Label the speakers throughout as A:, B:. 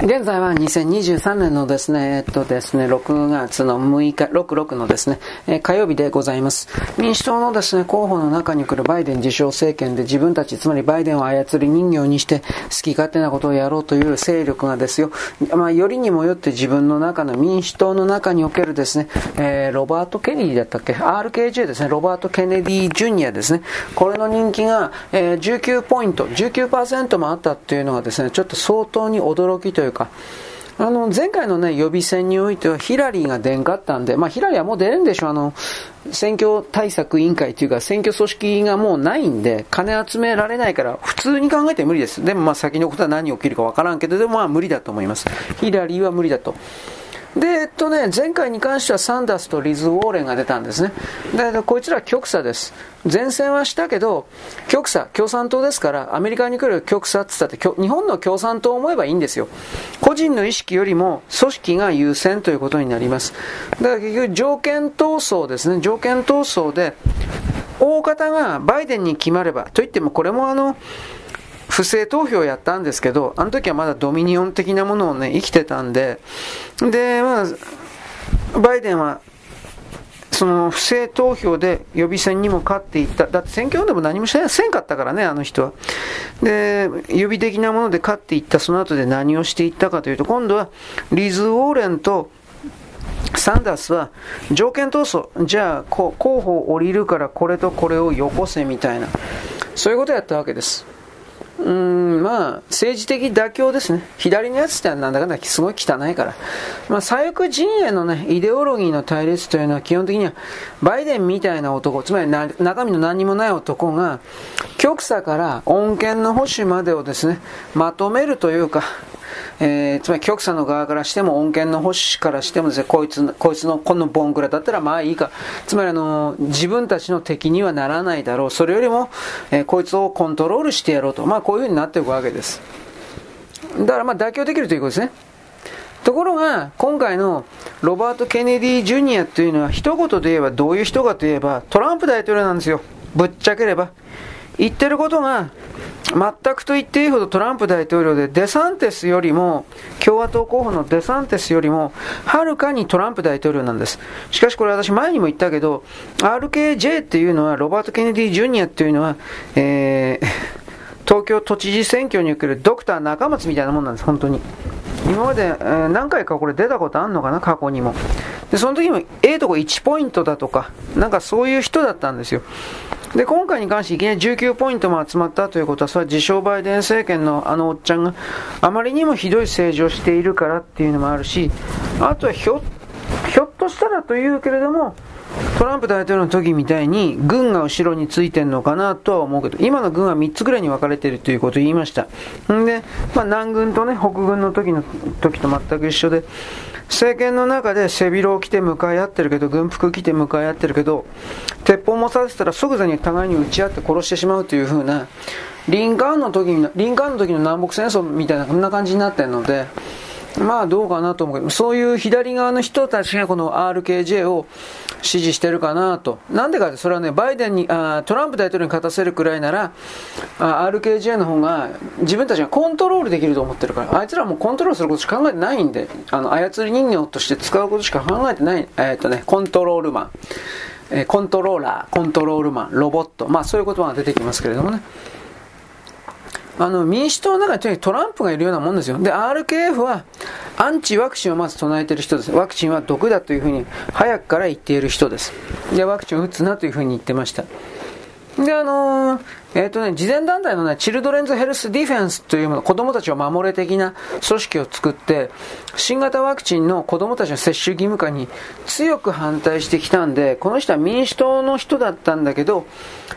A: 現在は2023年のですね、えっとですね、6月の6日、66のですね、えー、火曜日でございます。民主党のですね、候補の中に来るバイデン自称政権で自分たち、つまりバイデンを操り人形にして好き勝手なことをやろうという勢力がですよ、まあ、よりにもよって自分の中の民主党の中におけるですね、えー、ロバート・ケネディだったっけ ?RKJ ですね、ロバート・ケネディ・ジュニアですね。これの人気が、えー、19ポイント、19%もあったっていうのがですね、ちょっと相当に驚きといういうか、あの、前回のね、予備選においてはヒラリーが出んかったんで、まあヒラリーはもう出れんでしょ、あの、選挙対策委員会というか選挙組織がもうないんで、金集められないから、普通に考えて無理です。でもまあ先のことは何起きるかわからんけど、でもまあ無理だと思います。ヒラリーは無理だと。で、えっとね、前回に関してはサンダースとリズ・ウォーレンが出たんですね。で、こいつら極左です。前線はしたけど、極左、共産党ですから、アメリカに来る極左って言ったって、日本の共産党を思えばいいんですよ。個人の意識よりも組織が優先ということになります。だから結局条件闘争ですね。条件闘争で、大方がバイデンに決まれば、といってもこれもあの、不正投票やったんですけど、あの時はまだドミニオン的なものをね、生きてたんで、で、まあ、バイデンは、その不正投票で予備選にも勝っていった。だって選挙でも何もしせんかったからね、あの人は。で、予備的なもので勝っていった、その後で何をしていったかというと、今度はリズ・ウォーレンとサンダースは条件闘争、じゃあ候補降りるからこれとこれをよこせみたいな、そういうことをやったわけです。うん、まあ、政治的妥協ですね。左のやつってなんだかんだすごい汚いから。まあ、左翼陣営のね、イデオロギーの対立というのは基本的には、バイデンみたいな男、つまり中身の何もない男が、極左から穏健の保守までをですね、まとめるというか、えー、つまり極左の側からしても、穏健の保守からしてもですね、こいつの、こいつのこのボンクラだったらまあいいか。つまりあの、自分たちの敵にはならないだろう。それよりも、えー、こいつをコントロールしてやろうと。まあこういう風になっていくわけです。だからまあ妥協できるということですね。ところが、今回のロバート・ケネディ・ジュニアというのは、一言で言えばどういう人かといえば、トランプ大統領なんですよ。ぶっちゃければ。言ってることが、全くと言っていいほどトランプ大統領で、デサンティスよりも、共和党候補のデサンティスよりも、はるかにトランプ大統領なんです。しかしこれ私前にも言ったけど、RKJ っていうのは、ロバート・ケネディ・ジュニアっていうのは、えー、東京都知事選挙におけるドクター中松みたいなもんなんです、本当に。今まで、えー、何回かこれ出たことあんのかな、過去にも。で、その時も、えとこ1ポイントだとか、なんかそういう人だったんですよ。で、今回に関していきなり19ポイントも集まったということは、それは自称バイデン政権のあのおっちゃんがあまりにもひどい政治をしているからっていうのもあるし、あとはひょ、ひょっとしたらというけれども、トランプ大統領の時みたいに軍が後ろについてるのかなとは思うけど、今の軍は3つぐらいに分かれてるということを言いました。んで、まあ、南軍とね、北軍の時の時と全く一緒で、政権の中で背広を着て向かい合ってるけど、軍服着て向かい合ってるけど、鉄砲もさせたら即座に互いに撃ち合って殺してしまうというふうな、リンカーンの時に、リンカーンの時の南北戦争みたいな、こんな感じになってるので、まあどうかなと思うけど、そういう左側の人たちがこの RKJ を支持してるかなと。なんでかって、それはね、バイデンに、あトランプ大統領に勝たせるくらいなら、RKJ の方が自分たちがコントロールできると思ってるから、あいつらもコントロールすることしか考えてないんで、あの、操り人形として使うことしか考えてない、えー、っとね、コントロールマン。え、コントローラー、コントロールマン、ロボット。まあそういう言葉が出てきますけれどもね。あの、民主党の中にとにかくトランプがいるようなもんですよ。で、RKF は、アンチワクチンをまず唱えている人です。ワクチンは毒だというふうに、早くから言っている人です。で、ワクチンを打つなというふうに言ってました。で、あのー、えっ、ー、とね、慈善団体のね、チルドレンズヘルスディフェンスというもの、子供たちを守れ的な組織を作って、新型ワクチンの子供たちの接種義務化に強く反対してきたんで、この人は民主党の人だったんだけど、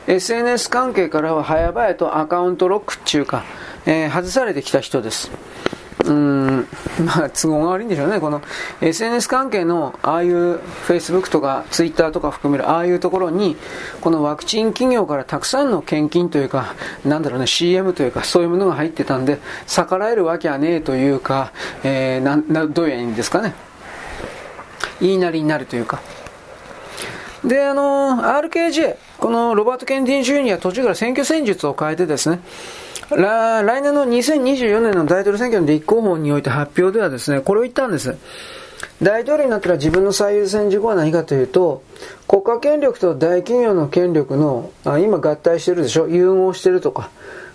A: SNS 関係からは早々とアカウントロックっていうか、えー、外されてきた人です。うん、まあ、都合が悪いんでしょうね。この SNS 関係の、ああいう Facebook とか Twitter とか含める、ああいうところに、このワクチン企業からたくさんの献金というか、なんだろうね、CM というか、そういうものが入ってたんで、逆らえるわけはねえというか、えー、ななどういう意味ですかね。言いなりになるというか。で、あの、RKJ、このロバート・ケンディン・ジュニア途中から選挙戦術を変えてですね、来年の2024年の大統領選挙の立候補において発表ではですね、これを言ったんです。大統領になったら自分の最優先事項は何かというと、国家権力と大企業の権力の、あ今合体してるでしょ？融合してるとか。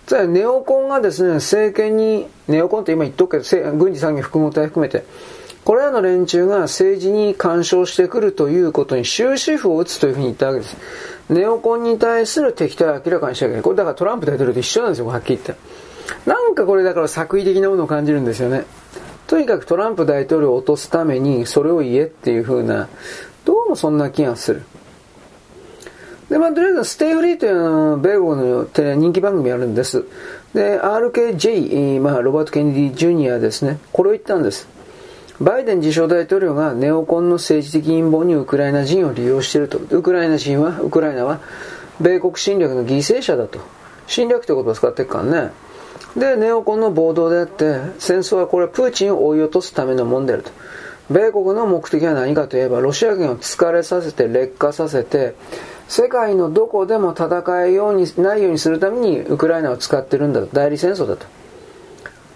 A: つまりネオコンがですね、政権に、ネオコンって今言っとくけど、軍事産業複合体含めて、これらの連中が政治に干渉してくるということに終止符を打つというふうに言ったわけです。ネオコンに対する敵対を明らかにしなきゃいけない。これだからトランプ大統領と一緒なんですよ、はっきり言って。なんかこれだから作為的なものを感じるんですよね。とにかくトランプ大統領を落とすためにそれを言えっていう風な、どうもそんな気がする。で、まあ、とりあえず、 Stay Free というの米国の人気番組あるんです。で、RKJ、まあ、ロバート・ケネディ・ジュニアですね。これを言ったんです。バイデン自称大統領がネオコンの政治的陰謀にウクライナ人を利用していると。ウクライナ人は、ウクライナは、米国侵略の犠牲者だと。侵略という言葉を使ってるからね。で、ネオコンの暴動であって、戦争はこれはプーチンを追い落とすためのもんであると。米国の目的は何かといえば、ロシア軍を疲れさせて、劣化させて、世界のどこでも戦えようにないようにするためにウクライナを使ってるんだと。代理戦争だと。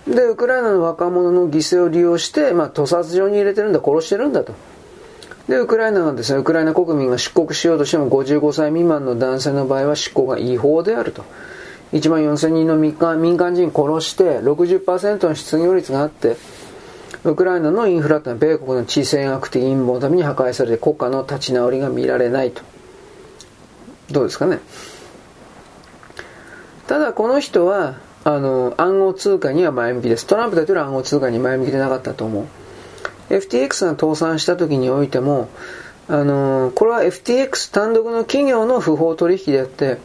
A: で、ウクライナの若者の犠牲を利用して、まあ、屠殺場に入れてるんだ、殺してるんだと。で、ウクライナがですね、ウクライナ国民が出国しようとしても55歳未満の男性の場合は執行が違法であると。1万4000人の民間民間人殺して60%の失業率があって、ウクライナのインフラってのは米国の地政学的陰謀のために破壊されて国家の立ち直りが見られないと。どうですかね。ただこの人は、あの、暗号通貨には前向きです。トランプ大統領は暗号通貨に前向きでなかったと思う。FTX が倒産した時においても、あの、これは FTX 単独の企業の不法取引であって、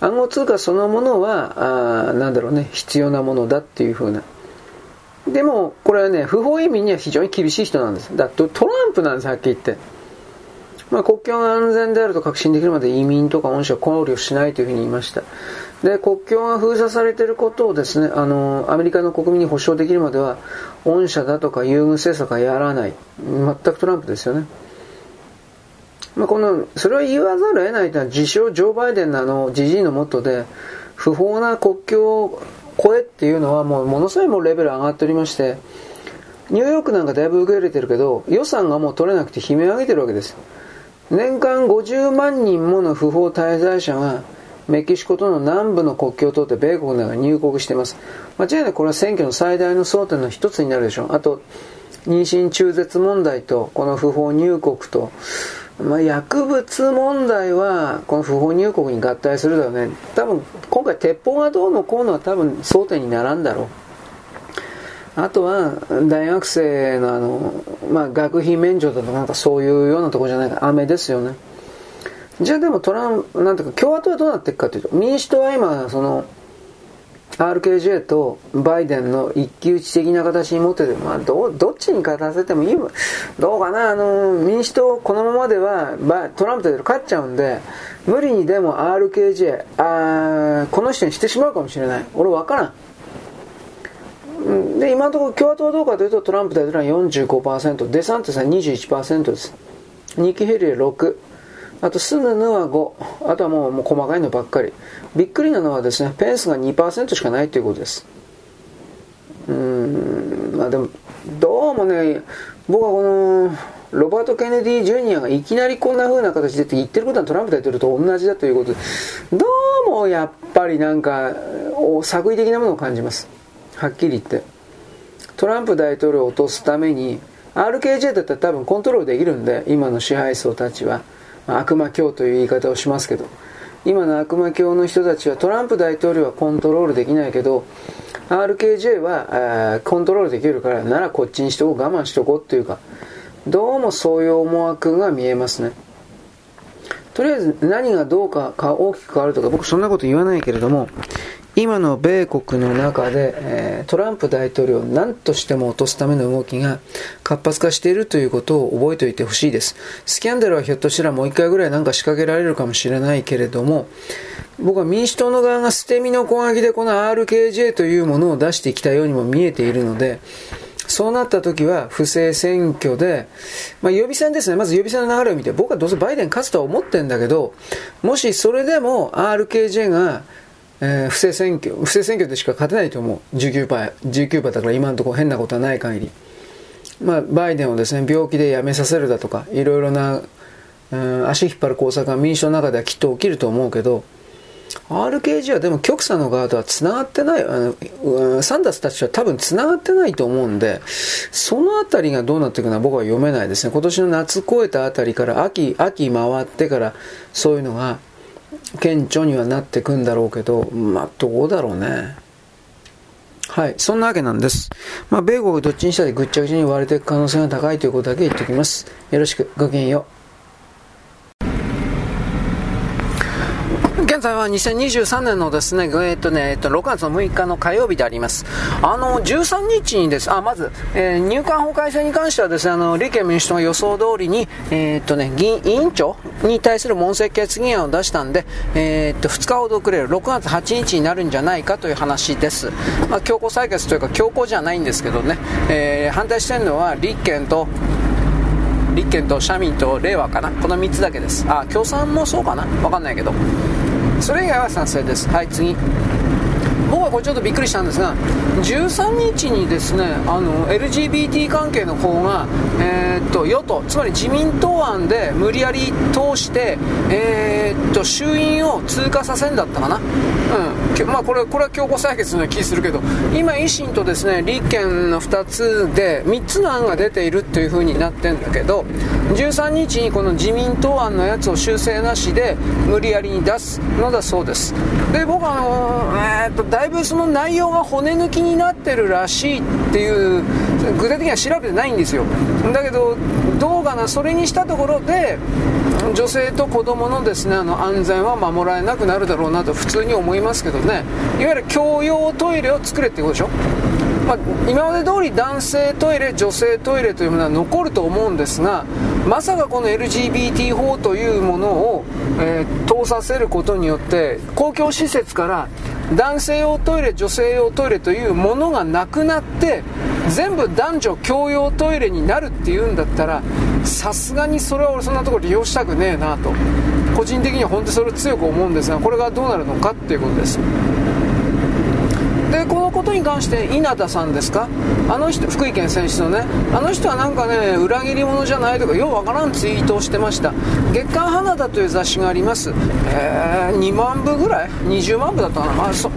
A: 暗号通貨そのものは、あなんだろうね、必要なものだっていう風な。でも、これはね、不法移民には非常に厳しい人なんです。だってトランプなんです、はっきり言って。まあ、国境が安全であると確信できるまで移民とか恩赦を考慮しないというふうに言いました。で、国境が封鎖されていることをですね、あの、アメリカの国民に保証できるまでは、恩赦だとか優遇政策はやらない。全くトランプですよね。まあ、この、それを言わざるを得ないというのは、自称ジョー・バイデンのあの、じじいのもとで、不法な国境を越えっていうのはもう、ものすごいもうレベル上がっておりまして、ニューヨークなんかだいぶ受け入れてるけど、予算がもう取れなくて悲鳴を上げてるわけです。年間50万人もの不法滞在者がメキシコとの南部の国境を通って米国の中に入国しています。間違いなくこれは選挙の最大の争点の一つになるでしょう。あと、妊娠中絶問題と、この不法入国と、まあ、薬物問題は、この不法入国に合体するだろうね。多分、今回鉄砲がどうのこうのは多分争点にならんだろう。あとは、大学生のあの、まあ、学費免除だとかなんかそういうようなところじゃないか、雨ですよね。じゃあでもトランプ、なんていうか、共和党はどうなっていくかというと、民主党は今、その、RKJ とバイデンの一騎打ち的な形に持ってて、まあ、どどっちに勝たせてもいいどうかな、あの、民主党このままではトランプで勝っちゃうんで、無理にでも RKJ、あこの人にしてしまうかもしれない。俺わからん。で、今のところ共和党はどうかというとトランプ大統領は45%、デサンティスは21%です。ニキヘリは6。あと、スヌヌは5。あとはもうもう細かいのばっかり。びっくりなのはですね、ペンスが2%しかないということです。うーん、まあでも、どうもね、僕はこの、ロバート・ケネディ・ジュニアがいきなりこんな風な形でって言ってることはトランプ大統領と同じだということで、どうもやっぱりなんか、作為的なものを感じます。はっきり言って。トランプ大統領を落とすために、RKJ だったら多分コントロールできるんで、今の支配層たちは。悪魔教という言い方をしますけど、今の悪魔教の人たちはトランプ大統領はコントロールできないけど、RKJ はコントロールできるからならこっちにしとこう我慢しとこうっていうか、どうもそういう思惑が見えますね。とりあえず何がどうかか大きく変わるとか僕そんなこと言わないけれども、今の米国の中で、え、トランプ大統領を何としても落とすための動きが活発化しているということを覚えておいてほしいです。スキャンダルはひょっとしたらもう一回ぐらいなんか仕掛けられるかもしれないけれども、僕は民主党の側が捨て身の攻撃でこの RKJ というものを出してきたようにも見えているので、そうなった時は不正選挙で、まあ、予備選ですね。まず予備選の流れを見て、僕はどうせバイデン勝つとは思ってんだけど、もしそれでも RKJ がえー、不正選挙、不正選挙でしか勝てないと思う。19%、19%だから今のところ変なことはない限り。まあ、バイデンをですね、病気で辞めさせるだとか、いろいろな、うん、足引っ張る工作が民主党の中ではきっと起きると思うけど、RKG はでも極左の側とは繋がってない、あのサンダースたちは多分繋がってないと思うんで、そのあたりがどうなっていくのは僕は読めないですね。今年の夏越えたあたりから秋、秋回ってからそういうのが顕著にはなってくんだろうけど、まあどうだろうね。はい。そんなわけなんです。まあ、米国どっちにしたらぐっちゃぐちゃに割れていく可能性が高いということだけ言っておきます。よろしく。ごきげんよう。在は2023年のですね、え、っとね、えっと、6月の6日の火曜日であります。あの、13日にです、あ、まず、えー、入管法改正に関してはですね、あの、立憲民主党が予想通りに、え、っとね、議員、委員長に対する問責決議案を出したんで、え、っと、2日ほど遅れる、6月8日になるんじゃないかという話です。まあ、強行採決というか、強行じゃないんですけどね、え、反対してるのは立憲と、立憲と社民と令和かな。この3つだけです。あ共産もそうかな。わかんないけど。それ以外は賛成です。はい次。僕はこれちょっとびっくりしたんですが13日にですねあの LGBT 関係の方が、えー、っと与党つまり自民党案で無理やり通して、えー、っと衆院を通過させんだったかな、うん。まあ、これこれは強行採決のような気するけど今、維新とですね立憲の2つで3つの案が出ているという風になってんだけど13日にこの自民党案のやつを修正なしで無理やりに出すのだそうです。で僕はあのー、えー、っとだいぶその内容が骨抜きになってるらしいっていう具体的には調べてないんですよ。だけどどうかなそれにしたところで女性と子供のですねあの安全は守られなくなるだろうなと普通に思いますけどね。いわゆる共用トイレを作れってことでしょ？まあ、今まで通り男性トイレ、女性トイレというものは残ると思うんですが、まさかこの LGBT 法というものを、えー、通させることによって、公共施設から男性用トイレ、女性用トイレというものがなくなって、全部男女共用トイレになるっていうんだったら、さすがにそれは俺そんなところ利用したくねえなと。個人的には本当にそれを強く思うんですが、これがどうなるのかっていうことです。このことに関して稲田さんですか？あの人福井県選出のねあの人はなんかね裏切り者じゃないとかようわからんツイートをしてました。月刊花田という雑誌があります、えー、2万部ぐらい？20万部だったかな？あそ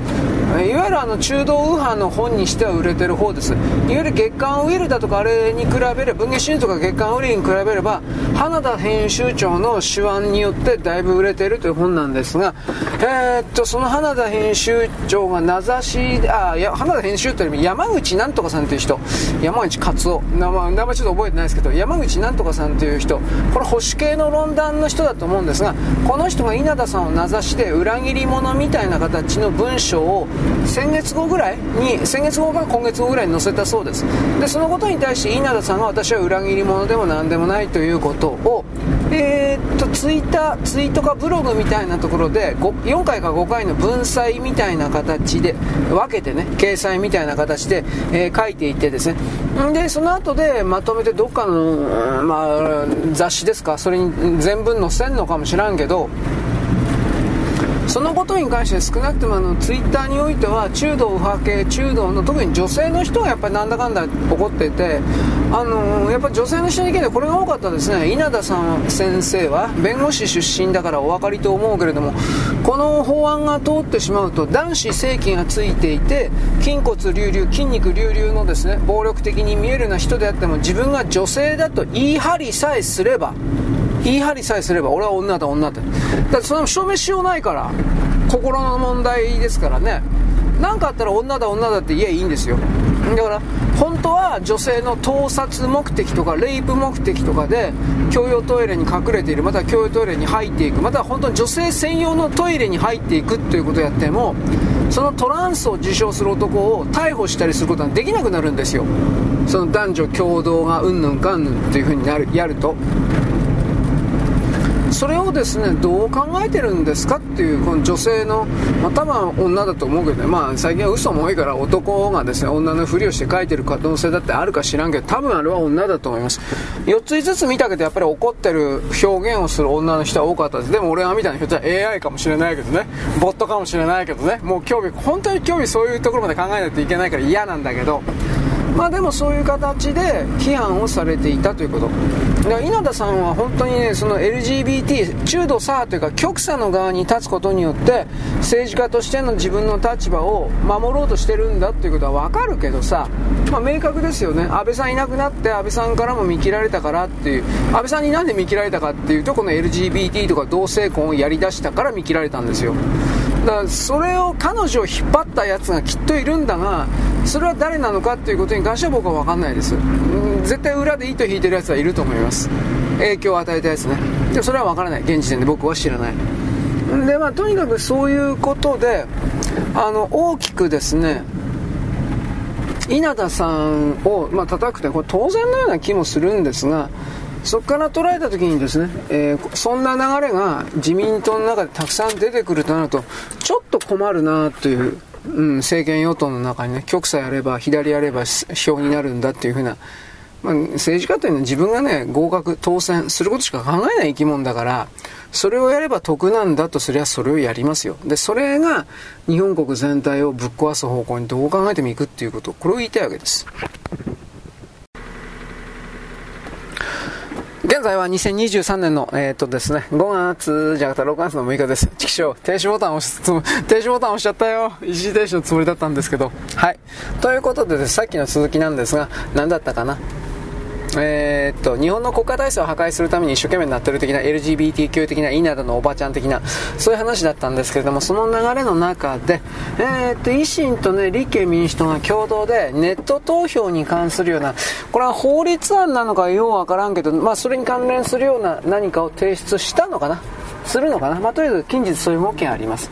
A: いわゆるあの中道右派の本にしては売れてる方です。いわゆる月刊ウィルだとかあれに比べれば文藝春秋とか月刊ウィルに比べれば花田編集長の手腕によってだいぶ売れてるという本なんですがえー、っとその花田編集長が名指しあいや花田編集というより山口なんとかさんという人。山口勝夫。名前名前ちょっと覚えてないですけど山口なんとかさんという人。これ保守系の論壇の人だと思うんですがこの人が稲田さんを名指しで裏切り者みたいな形の文章を先月後ぐらいに先月後か今月後ぐらいに載せたそうです。でそのことに対して稲田さんが私は裏切り者でも何でもないということをえー、っとツイッターツイートかブログみたいなところで4回か5回の文才みたいな形で分けてね掲載みたいな形で、えー、書いていってですね。でその後でまとめてどっかの、まあ、雑誌ですか？それに全文載せんのかもしらんけどそのことに関して少なくともあのツイッターにおいては中道右派系中道の特に女性の人がやっぱりなんだかんだ怒っていてあのー、やっぱ女性の人の意見でこれが多かったですね。稲田さん先生は弁護士出身だからお分かりと思うけれどもこの法案が通ってしまうと男子性器がついていて筋骨隆々筋肉隆々のですね暴力的に見えるような人であっても自分が女性だと言い張りさえすれば言い張りさえすれば俺は女だ女だだってその証明しようないから心の問題ですからね。何かあったら女だ女だって言えいいんですよ。だから本当は女性の盗撮目的とかレイプ目的とかで共用トイレに隠れているまたは共用トイレに入っていくまたは本当に女性専用のトイレに入っていくということをやってもそのトランスを自称する男を逮捕したりすることはできなくなるんですよ。その男女共同がうんぬんかんぬんっていう風になるやると。それをですねどう考えてるんですかっていうこの女性の、まあ、多分女だと思うけどね、まあ、最近は嘘も多いから男がですね女のふりをして書いてる可能性だってあるか知らんけど多分あれは女だと思います。4つ5つ見たけどやっぱり怒ってる表現をする女の人は多かったです。でも俺が見たのひょっとしたら AI かもしれないけどね。ボットかもしれないけどね。もう興味本当に興味そういうところまで考えないといけないから嫌なんだけど。まあでもそういう形で批判をされていたということ。稲田さんは本当にねその LGBT 中度差というか極左の側に立つことによって政治家としての自分の立場を守ろうとしてるんだっていうことは分かるけどさ、まあ、明確ですよね。安倍さんいなくなって安倍さんからも見切られたからっていう安倍さんになんで見切られたかっていうとこの LGBT とか同性婚をやりだしたから見切られたんですよ。だからそれを彼女を引っ張ったやつがきっといるんだがそれは誰なのかっていうことに関しては僕は分かんないです、絶対裏で糸引いてるやつはいると思います。影響を与えたやつね。でそれは分からない。現時点で僕は知らない。でまあとにかくそういうことであの大きくですね稲田さんを、まあ叩くってこれ当然のような気もするんですがそこから捉えた時にですね、えー、そんな流れが自民党の中でたくさん出てくるとなるとちょっと困るなといううん、政権与党の中にね、極左やれば左やれば票になるんだっていうふうな、まあ、政治家というのは自分がね、合格、当選することしか考えない生き物だから、それをやれば得なんだとすりゃそれをやりますよ。で、それが日本国全体をぶっ壊す方向にどう考えてもいくっていうこと、これを言いたいわけです。現在は2023年の、えー、っとですね、5月じゃなくて6月の6日です。チキショー、停止ボタン押しつ、停止ボタン押しちゃったよ。一時停止のつもりだったんですけど。はい。ということで、さっきの続きなんですが、何だったかな？えー、っと日本の国家体制を破壊するために一生懸命になってる的な LGBTQ 的な稲田のおばちゃん的なそういう話だったんですけれどもその流れの中で、えー、っと維新と、ね、立憲民主党が共同でネット投票に関するようなこれは法律案なのかようわからんけど、まあ、それに関連するような何かを提出したのかな？するのかな、まあ、とりあえず近日そういう動きがあります。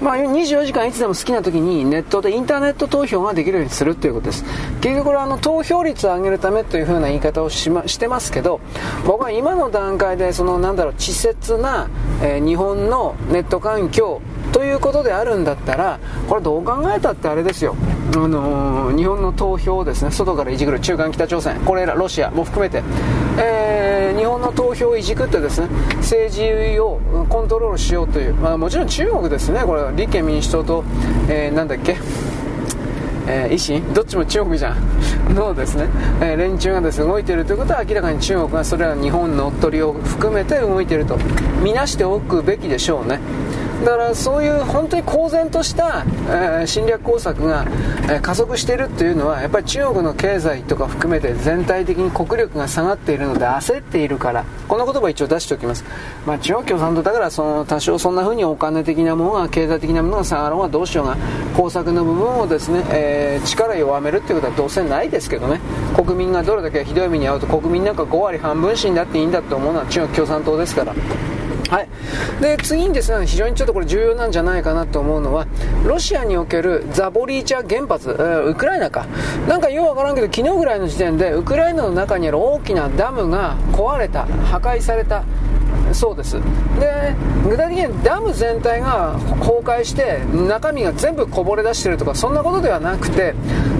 A: まあ、24時間いつでも好きな時にネットでインターネット投票ができるようにするということです。結局これはあの投票率を上げるためというふうな言い方をし,、ま、してますけど僕は今の段階でそのなんだろう稚拙な、えー、日本のネット環境ということであるんだったらこれどう考えたってあれですよ。あのー、日本の投票をですね外からいじくる中間北朝鮮これらロシアも含めて、えー、日本の投票をいじくってですね政治をコントロールしようという、まあ、もちろん中国ですねこれ立憲民主党と、えー、なんだっけえー、維新？どっちも中国じゃん。のですね、えー、連中がですね動いているということは明らかに中国がそれは日本の乗っ取りを含めて動いていると。見なしておくべきでしょうね。だからそういう本当に公然とした、え、侵略工作が、え、加速しているというのはやっぱり中国の経済とか含めて全体的に国力が下がっているので焦っているからこの言葉一応出しておきます、まあ、中国共産党だからその多少そんな風にお金的なものが経済的なものが下がろうがどうしようが工作の部分をですね、えー、力弱めるっていうことはどうせないですけどね。国民がどれだけひどい目に遭うと国民なんか5割半分死んだっていいんだと思うのは中国共産党ですから。はい、で次にですね非常にちょっとこれ重要なんじゃないかなと思うのはロシアにおけるザボリーチャ原発、ウクライナか。なんかようわからんけど昨日ぐらいの時点でウクライナの中にある大きなダムが壊れた破壊されたそうです。で具体的にダム全体が崩壊して中身が全部こぼれ出してるとかそんなことではなくて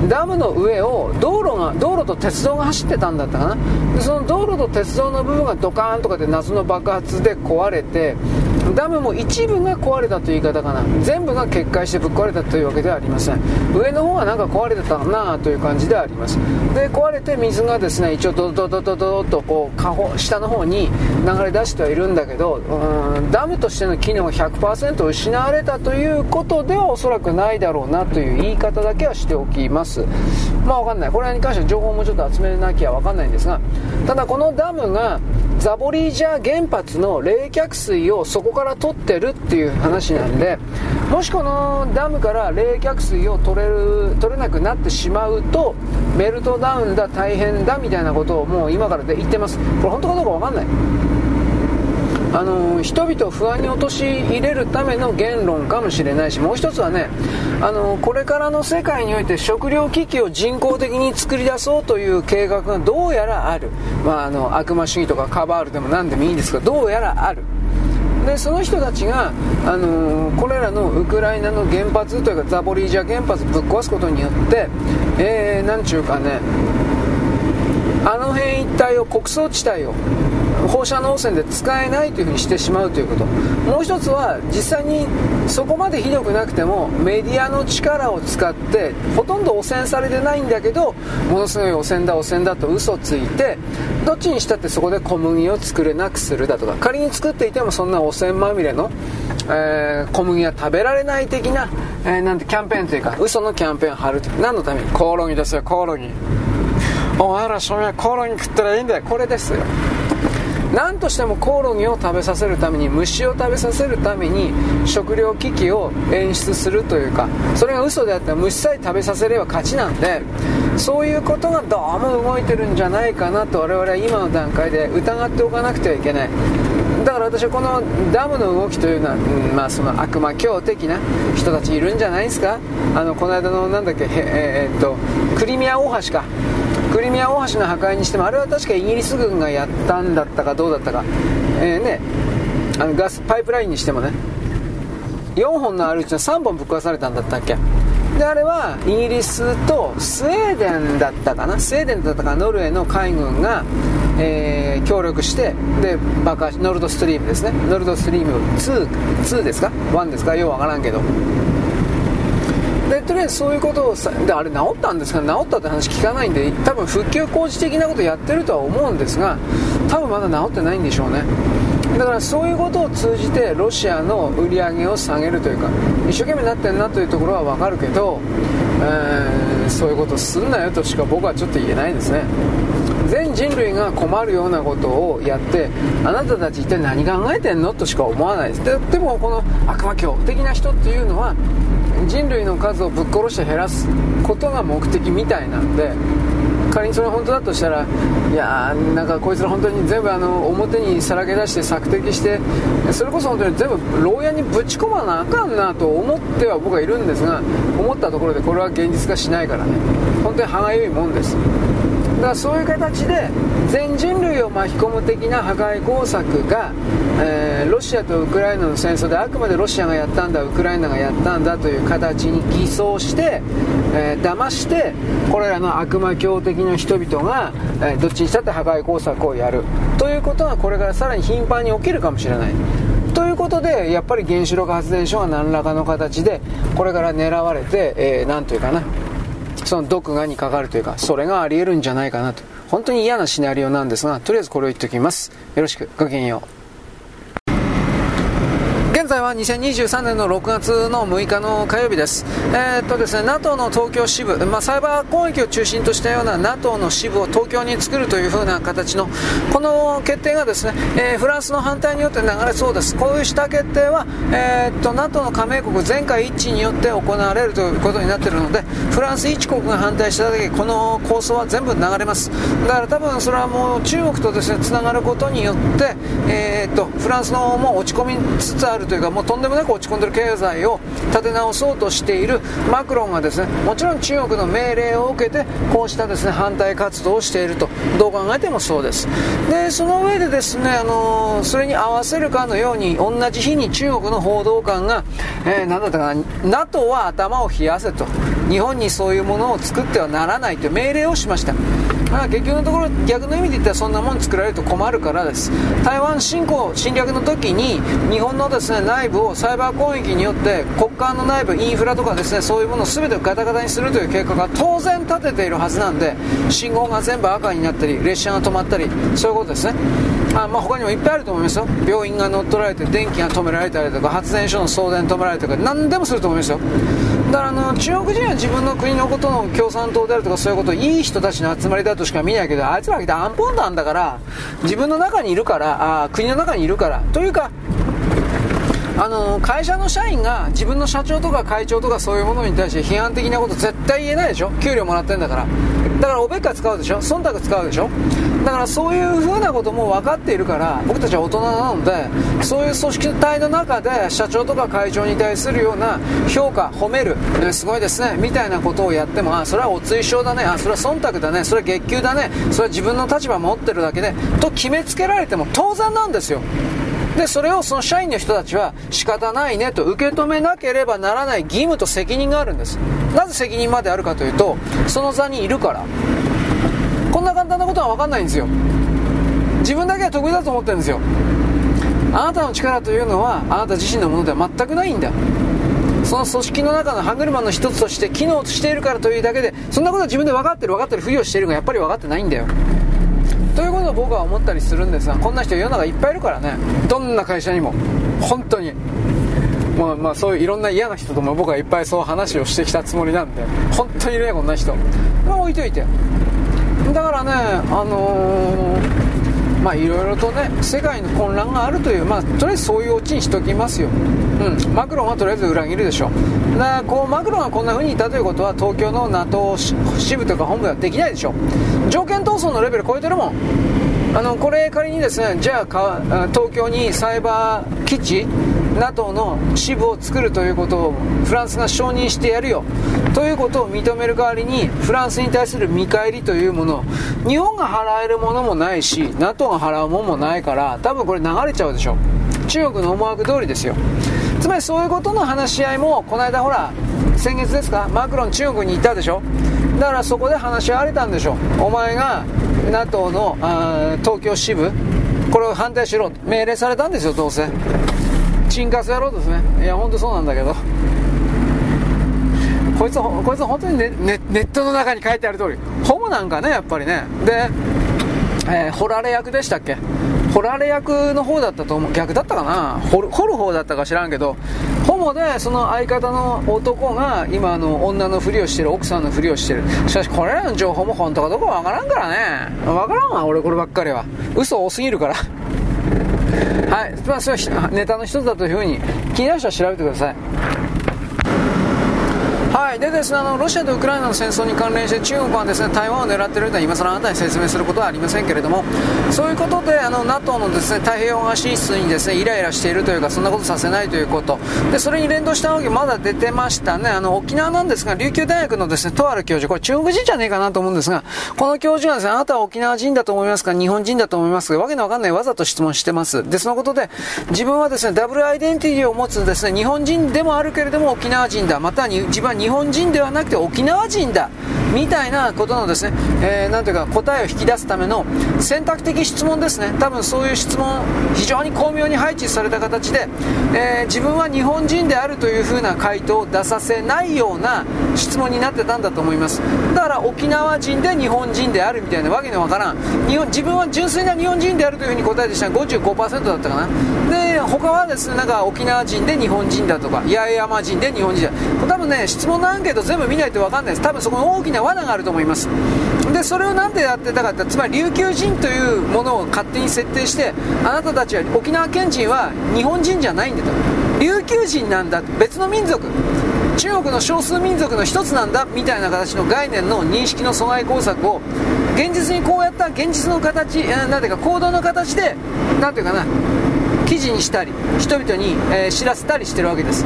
A: ダムの上を道路が道路と鉄道が走ってたんだったかな。でその道路と鉄道の部分がドカーンとかで謎の爆発で壊れてダムも一部が壊れたという言い方かな。全部が決壊してぶっ壊れたというわけではありません。上の方はなんか壊れてたなという感じではあります。で壊れて水がですね一応ドドドドドとこう下の方に流れ出してはいるんだけどうんダムとしての機能が100%失われたということではおそらくないだろうなという言い方だけはしておきます。まあわかんない。これに関しては情報もちょっと集めなきゃわかんないんですがただこのダムがザボリージャ原発の冷却水をそこから取ってるっていう話なんでもしこのダムから冷却水を取れる取れなくなってしまうとメルトダウンだ大変だみたいなことをもう今からで言ってます。これ本当かどうか分かんない。あの人々を不安に陥れるための言論かもしれないしもう一つはねあのこれからの世界において食糧危機を人工的に作り出そうという計画がどうやらある、まあ、あの悪魔主義とかカバールでも何でもいいんですがどうやらある。でその人たちが、あの、これらのウクライナの原発というかザボリージャ原発ぶっ壊すことによって、えー、なんちゅうかねあの辺一帯を穀倉地帯を放射能汚染で使えないというふうにしてしまうということ。もう一つは実際にそこまでひどくなくてもメディアの力を使ってほとんど汚染されてないんだけどものすごい汚染だ汚染だと嘘ついてどっちにしたってそこで小麦を作れなくするだとか。仮に作っていてもそんな汚染まみれの、えー、小麦は食べられない的な、えー、なんてキャンペーンというか嘘のキャンペーンを張る何のために？コオロギですよコオロギ。お前らそういうコオロギ食ったらいいんだよ。これですよ。何としてもコオロギを食べさせるために虫を食べさせるために食糧危機を演出するというかそれが嘘であったら虫さえ食べさせれば勝ちなんでそういうことがどうも動いてるんじゃないかなと我々は今の段階で疑っておかなくてはいけない。だから私はこのダムの動きというのは、うんまあ、その悪魔教的な人たちいるんじゃないですか？あのこの間のなんだっけえー、っとクリミア大橋か。クリミア大橋の破壊にしてもあれは確かイギリス軍がやったんだったかどうだったか、えー、ね、あのガスパイプラインにしてもね。4本のあるうちの3本ぶっ壊されたんだったっけ。であれはイギリスとスウェーデンだったかな。スウェーデンだったかノルウェーの海軍が、えー、協力してで爆破ノルドストリームですね。ノルドストリーム 2, 2ですか？1ですか？ようわからんけど。でとりあえずそういうことをさであれ治ったんですか？治ったって話聞かないんで多分復旧工事的なことやってるとは思うんですが多分まだ治ってないんでしょうね。だからそういうことを通じてロシアの売り上げを下げるというか一生懸命なってんなというところは分かるけど、えー、そういうことすんなよとしか僕はちょっと言えないですね。全人類が困るようなことをやってあなたたち一体何考えてんの？としか思わないです。ででもこの悪魔教的な人っていうのは人類の数をぶっ殺して減らすことが目的みたいなんで仮にそれは本当だとしたらいやーなんかこいつら本当に全部あの表にさらけ出して索敵してそれこそ本当に全部牢屋にぶち込まなあかんなと思っては僕はいるんですが思ったところでこれは現実化しないからね。本当に歯がゆいもんです。だからそういう形で全人類を巻き込む的な破壊工作が、えー、ロシアとウクライナの戦争であくまでロシアがやったんだウクライナがやったんだという形に偽装して、えー、騙してこれらの悪魔教的な人々が、えー、どっちにしたって破壊工作をやる。ということがこれからさらに頻繁に起きるかもしれない。ということでやっぱり原子力発電所が何らかの形でこれから狙われて、えー、というかな。その毒牙にかかるというか、それがあり得るんじゃないかなと。本当に嫌なシナリオなんですが、とりあえずこれを言っておきます。よろしく、ごきげんよう。在は2023年の6月の6日の火曜日です。えー、っとですね、NATO の東京支部、まあ、サイバー攻撃を中心としたような NATO の支部を東京に作るという風な形の、この決定がですね、えー、フランスの反対によって流れそうです。こういうした決定は、えー、っと、NATO の加盟国全会一致によって行われるということになっているので、フランス一国が反対しただけ、この構想は全部流れます。だから多分それはもう中国とですね、つながることによって、え、っと、フランスのもう落ち込みつつあるといういうかもうとんでもなく落ち込んでる経済を立て直そうとしているマクロンがですねもちろん中国の命令を受けてこうしたですね反対活動をしているとどう考えてもそうです。でその上でですねあのそれに合わせるかのように同じ日に中国の報道官が、えー、何だったかな NATO は頭を冷やせと。日本にそういうものを作ってはならないという命令をしました。まあ、結局のところ逆の意味で言ったらそんなもん作られると困るからです。台湾侵攻侵略の時に日本のですね内部をサイバー攻撃によって国家の内部インフラとかですねそういうものを全てガタガタにするという計画が当然立てているはずなんで信号が全部赤になったり列車が止まったりそういうことですね。あまあ、他にもいっぱいあると思いますよ。病院が乗っ取られて電気が止められたりとか発電所の送電止められたりとか何でもすると思いますよ。だからあの中国人は自分の国のことの共産党であるとかそういうこといい人たちの集まりだとしか見ないけどあいつらはアンポンなんだから自分の中にいるからあ国の中にいるからというかあの会社の社員が自分の社長とか会長とかそういうものに対して批判的なこと絶対言えないでしょ？給料もらってんだから。だからおべっか使うでしょ？忖度使うでしょ？だからそういう風なことも分かっているから僕たちは大人なのでそういう組織体の中で社長とか会長に対するような評価褒める、ね、すごいですね。みたいなことをやってもあそれはお追奨だね。あそれは忖度だね。それは月給だね。それは自分の立場持ってるだけでと決めつけられても当然なんですよ。でそれをその社員の人たちは仕方ないねと受け止めなければならない義務と責任があるんです。なぜ責任まであるかというとその座にいるから。こんな簡単なことは分かんないんですよ。自分だけは得意だと思ってるんですよ。あなたの力というのはあなた自身のものでは全くないんだ。その組織の中の歯車の一つとして機能しているからというだけでそんなことは自分で分かってる分かってるふりをしているがやっぱり分かってないんだよ。ということを僕は思ったりするんですがこんな人世の中いっぱいいるからね。どんな会社にも。本当に。まあまあそういういろんな嫌な人とも僕はいっぱいそう話をしてきたつもりなんで。本当にいるねこんな人。まあ置いといて。だからねあのーまあいろいろとね世界の混乱があるというまあとりあえずそういうオチにしときますよ。うん。マクロンはとりあえず裏切るでしょだからこうマクロンがこんな風にいたということは東京の NATO 支部とか本部はできないでしょ条件闘争のレベル超えてるもん。あのこれ仮にですねじゃあ東京にサイバー基地 NATO の支部を作るということをフランスが承認してやるよ。ということを認める代わりにフランスに対する見返りというもの。日本が払えるものもないし NATO が払うものもないから多分これ流れちゃうでしょ。中国の思惑通りですよ。つまりそういうことの話し合いもこの間ほら先月ですか？マクロン中国に行ったでしょ？だからそこで話し合われたんでしょお前が NATO の東京支部これを反対しろと命令されたんですよどうせ。チンカス野郎ですね。いや本当そうなんだけど。こいつこいつ本当にネネネットの中に書いてある通りホモなんかねやっぱりね。で、えー、ホラレ役でしたっけ？ホラレ役の方だったと思う。逆だったかな？掘る掘る方だったか知らんけどホモでその相方の男が今の女のふりをしてる奥さんのふりをしてる。しかしこれらの情報も本当かどうかわからんからね。わからんわ俺こればっかりは。嘘多すぎるから。はい、まあ、それはネタの一つだというふうに気になる人は調べてください。はい、でですねあのロシアとウクライナの戦争に関連して中国はですね台湾を狙っているというのは今更あなたに説明することはありませんけれどもそういうことであの NATO のですね太平洋側進出にですねイライラしているというかそんなことさせないということ。でそれに連動したわけまだ出てましたね。あの沖縄なんですが琉球大学のですねとある教授これ中国人じゃねえかなと思うんですがこの教授がですねあなたは沖縄人だと思いますか？日本人だと思いますか？わけのわかんないわざと質問してます。でそのことで自分はですねダブルアイデンティティを持つですね日本人でもあるけれども沖縄人だ。または自分は日本人ではなくて沖縄人だ。みたいなことのですね、えー、なんていうか答えを引き出すための選択的質問ですね。多分そういう質問非常に巧妙に配置された形で、えー、自分は日本人であるというふうな回答を出させないような質問になってたんだと思います。だから沖縄人で日本人であるみたいなわけのわからん。日本自分は純粋な日本人であるというふうに答えてしたら55%だったかな。で他はですねなんか沖縄人で日本人だとか八重山人で日本人だ。多分ね質問のアンケート全部見ないと分かんないです。多分そこに大きな罠があると思います。でそれを何でやってたかってつまり琉球人というものを勝手に設定してあなたたちは沖縄県人は日本人じゃないんだと。琉球人なんだ。別の民族。中国の少数民族の一つなんだ。みたいな形の概念の認識の阻害工作を現実にこうやった現実の形なんていうか行動の形でなんていうかな記事にしたり人々に、えー、知らせたりしてるわけです。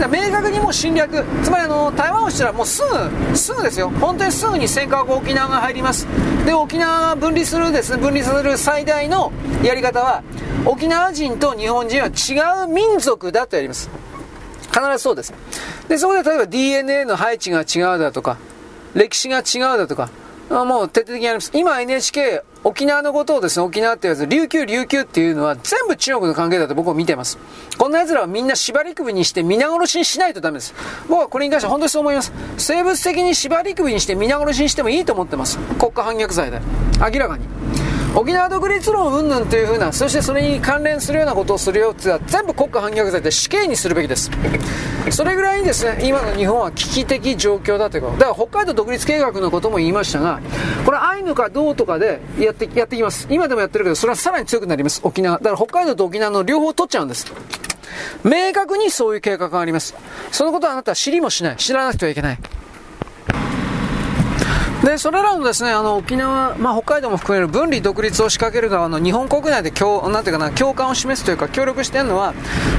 A: だ明確にもう侵略。つまりあの台湾をしたらもうすぐすぐですよ。本当にすぐに尖閣沖縄が入ります。で沖縄が分離するです。ね分離する最大のやり方は沖縄人と日本人は違う民族だとやります。必ずそうです。でそこで例えば DNA の配置が違うだとか歴史が違うだとかもう徹底的にやります。今 NHK、沖縄のことをですね、沖縄ってやつ、琉球、琉球っていうのは全部中国の関係だと僕は見てます。こんな奴らはみんな縛り首にして皆殺しにしないとダメです。僕はこれに関して本当にそう思います。生物的に縛り首にして皆殺しにしてもいいと思ってます。国家反逆罪で。明らかに。沖縄独立論云々というふうな、そしてそれに関連するようなことをするよっていうのは全部国家反逆罪で死刑にするべきです。それぐらいにですね、今の日本は危機的状況だということ。だから北海道独立計画のことも言いましたが、これアイヌかどうとかでやって、やってきます。今でもやってるけど、それはさらに強くなります。沖縄。だから北海道と沖縄の両方取っちゃうんです。明確にそういう計画があります。そのことはあなたは知りもしない。知らなくてはいけない。で、それらのですね、あの、沖縄、まあ、北海道も含める分離独立を仕掛ける側の日本国内で共、なんていうかな、共感を示すというか、協力しているのは、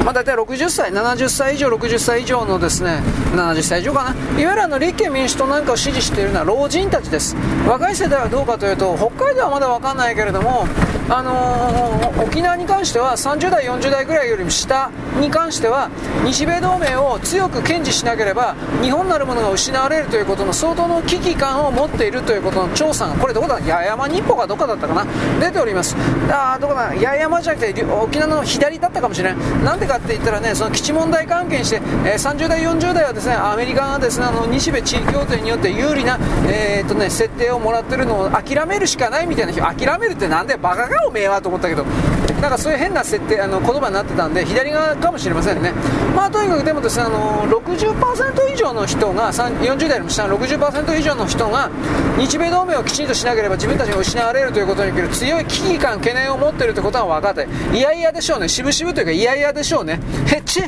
A: まあ、大体60歳、70歳以上、60歳以上のですね、70歳以上かな、いわゆるあの、立憲民主党なんかを支持しているのは老人たちです。若い世代はどうかというと、北海道はまだわかんないけれども、あのー、沖縄に関しては30代、40代ぐらいよりも下に関しては、日米同盟を強く堅持しなければ、日本なるものが失われるということの相当の危機感を持ってっているということの調査が、これどこだ、八重山日報かどこだったかな、出ております。あどこだ、八重山じゃなくて沖縄の左だったかもしれない。なんでかって言ったらね、その基地問題関係にして、えー、30代、40代はですね、アメリカがですね、あの日米地位協定によって有利な、えー、っとね、設定をもらってるのを諦めるしかないみたいな、諦めるってなんでバカかおめえはと思ったけど、なんかそういう変な設定、あの言葉になってたんで、左側かもしれませんね。まあとにかくでもですね、あの60%以上の人が、40代よりも下の60%以上の人が、日米同盟をきちんとしなければ自分たちが失われるということにおける強い危機感、懸念を持っているということは分かって、いやいやでしょうね、渋々というか、いやいやでしょうね、へっち